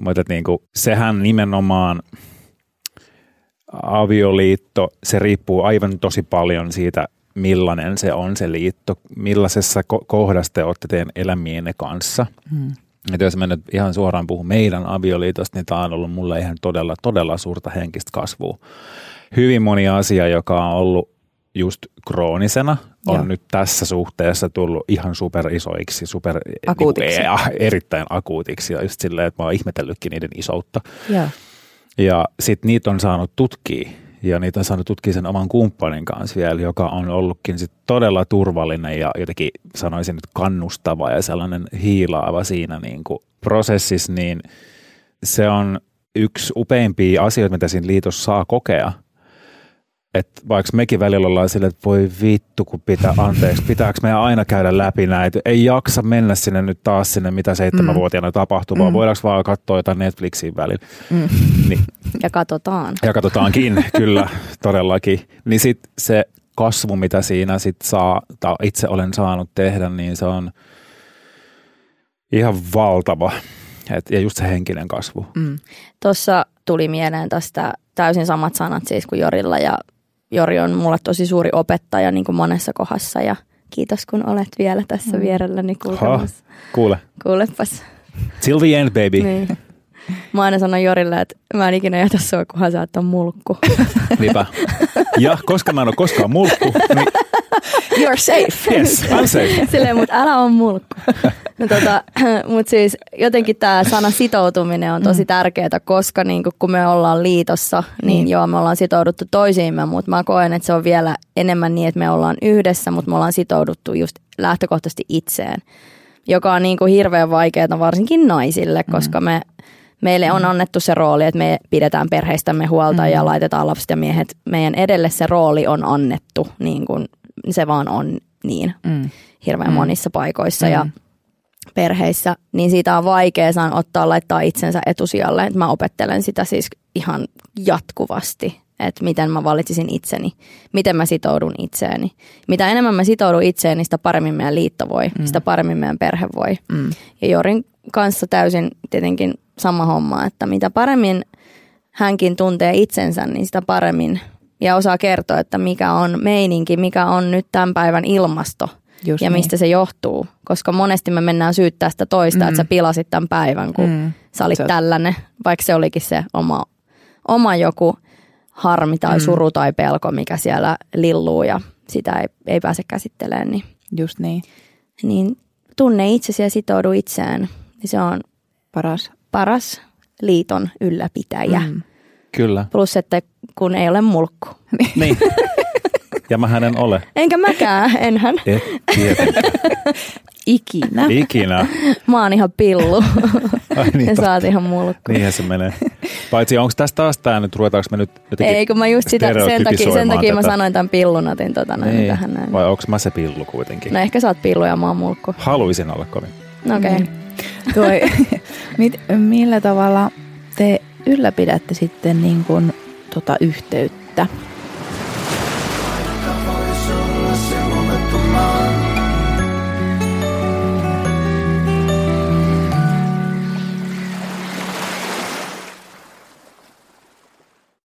Mutta että niin kuin, sehän nimenomaan avioliitto, se riippuu aivan tosi paljon siitä, millainen se on se liitto, millaisessa ko- kohdassa te olette teidän elämienne kanssa. Että jos mä nyt ihan suoraan puhun meidän avioliitosta, niin tämä on ollut mulle ihan todella, todella suurta henkistä kasvua. Hyvin moni asia, joka on ollut just kroonisena, on Joo. nyt tässä suhteessa tullut ihan super isoiksi, super Akuutiksi. Niin kuin, erittäin akuutiksi ja just silleen, että mä oon ihmetellytkin niiden isoutta. Joo. Ja sitten niitä on saanut tutkia ja niitä on saanut tutkia sen oman kumppanin kanssa vielä, joka on ollutkin sit todella turvallinen ja jotenkin sanoisin, että kannustava ja sellainen hiilaava siinä niin kuin prosessissa, niin se on yksi upeimpia asioita, mitä siinä liitossa saa kokea. Että vaikka mekin välillä ollaan silleen, että voi vittu kun pitää anteeksi, pitääkö meidän aina käydä läpi näitä, ei jaksa mennä sinne nyt taas sinne, mitä seitsemänvuotiaana tapahtuu, vaan Mm. voidaanko vaan katsoa jotain Netflixin välillä. Mm. Niin, Ja katsotaan. ja katsotaankin, kyllä, todellakin. Niin sit se kasvu, mitä siinä sit saa, tai itse olen saanut tehdä, niin se on ihan valtava. Et, ja just se henkinen kasvu. Mm. Tuossa tuli mieleen tästä täysin samat sanat siis kuin Jorilla ja Jori on mulle tosi suuri opettaja niin kuin monessa kohdassa ja kiitos kun olet vielä tässä Mm. vierelläni kulkemassa. Kuule, Kuulepas. till the end baby. Niin. Mä aina sanon Jorille, että mä en ikinä jätä sua, kunhan sä et on mulkku. Niinpä. Ja koska mä en ole koskaan mulkku, niin You're safe. yes, I'm safe. Silleen, mutta älä on mulkku. No, tota, mutta siis jotenkin tämä sana sitoutuminen on tosi tärkeää, koska niin kun me ollaan liitossa, niin Niin. joo, me ollaan sitouduttu toisiimme, mutta mä koen, että se on vielä enemmän niin, että me ollaan yhdessä, mutta me ollaan sitouduttu just lähtökohtaisesti itseen, joka on niin kuin hirveän vaikeaa varsinkin naisille, koska me Meille on annettu se rooli, että me pidetään perheistämme huolta Mm. ja laitetaan lapset ja miehet. Meidän edelle se rooli on annettu, niin kuin se vaan on niin Mm. hirveän Mm. monissa paikoissa ja Mm. perheissä, niin siitä on vaikea saan ottaa laittaa itsensä etusijalle. Et mä opettelen sitä siis ihan jatkuvasti, että miten mä valitsisin itseni, miten mä sitoudun itseeni. Mitä enemmän mä sitoudun itseeni, sitä paremmin meidän liitto voi, Mm. sitä paremmin meidän perhe voi. Mm. Ja Jorin kanssa täysin tietenkin sama homma, että mitä paremmin hänkin tuntee itsensä, niin sitä paremmin ja osaa kertoa, että mikä on meininki, mikä on nyt tämän päivän ilmasto Just ja niin. mistä se johtuu. Koska monesti me mennään syyttää sitä toista, Mm. että sä pilasit tämän päivän, kun Mm. sä olit Se- tällainen, vaikka se olikin se oma, oma joku harmi tai Mm. suru tai pelko, mikä siellä lilluu ja sitä ei, ei pääse käsittelemään, niin, Just niin. niin tunne itsesi ja sitoudu itseään. Niin se on Paras. paras liiton ylläpitäjä. Mm. Mm. Kyllä. Plus, että kun ei ole mulkku. Niin. Ja mä hänen ole. Enkä mäkään, enhän. Et. Ikinä. Ikinä. Mä oon ihan pillu. Ai ja niin, sä oot ihan mulkku. niinhän se menee. Paitsi onko tässä taas tämä nyt, ruvetaanko me nyt jotenkin Ei, kun mä just sitä, sen takia, sen takia mä tätä? sanoin tämän pillunatin tota näin Niin. tähän näin. Vai onko mä se pillu kuitenkin? No ehkä sä oot pillu ja mä oon mulkku. Haluaisin olla kovin. No okei. Okay. Niin. Toi, mit, millä tavalla te ylläpidätte sitten niin kuin, tota yhteyttä?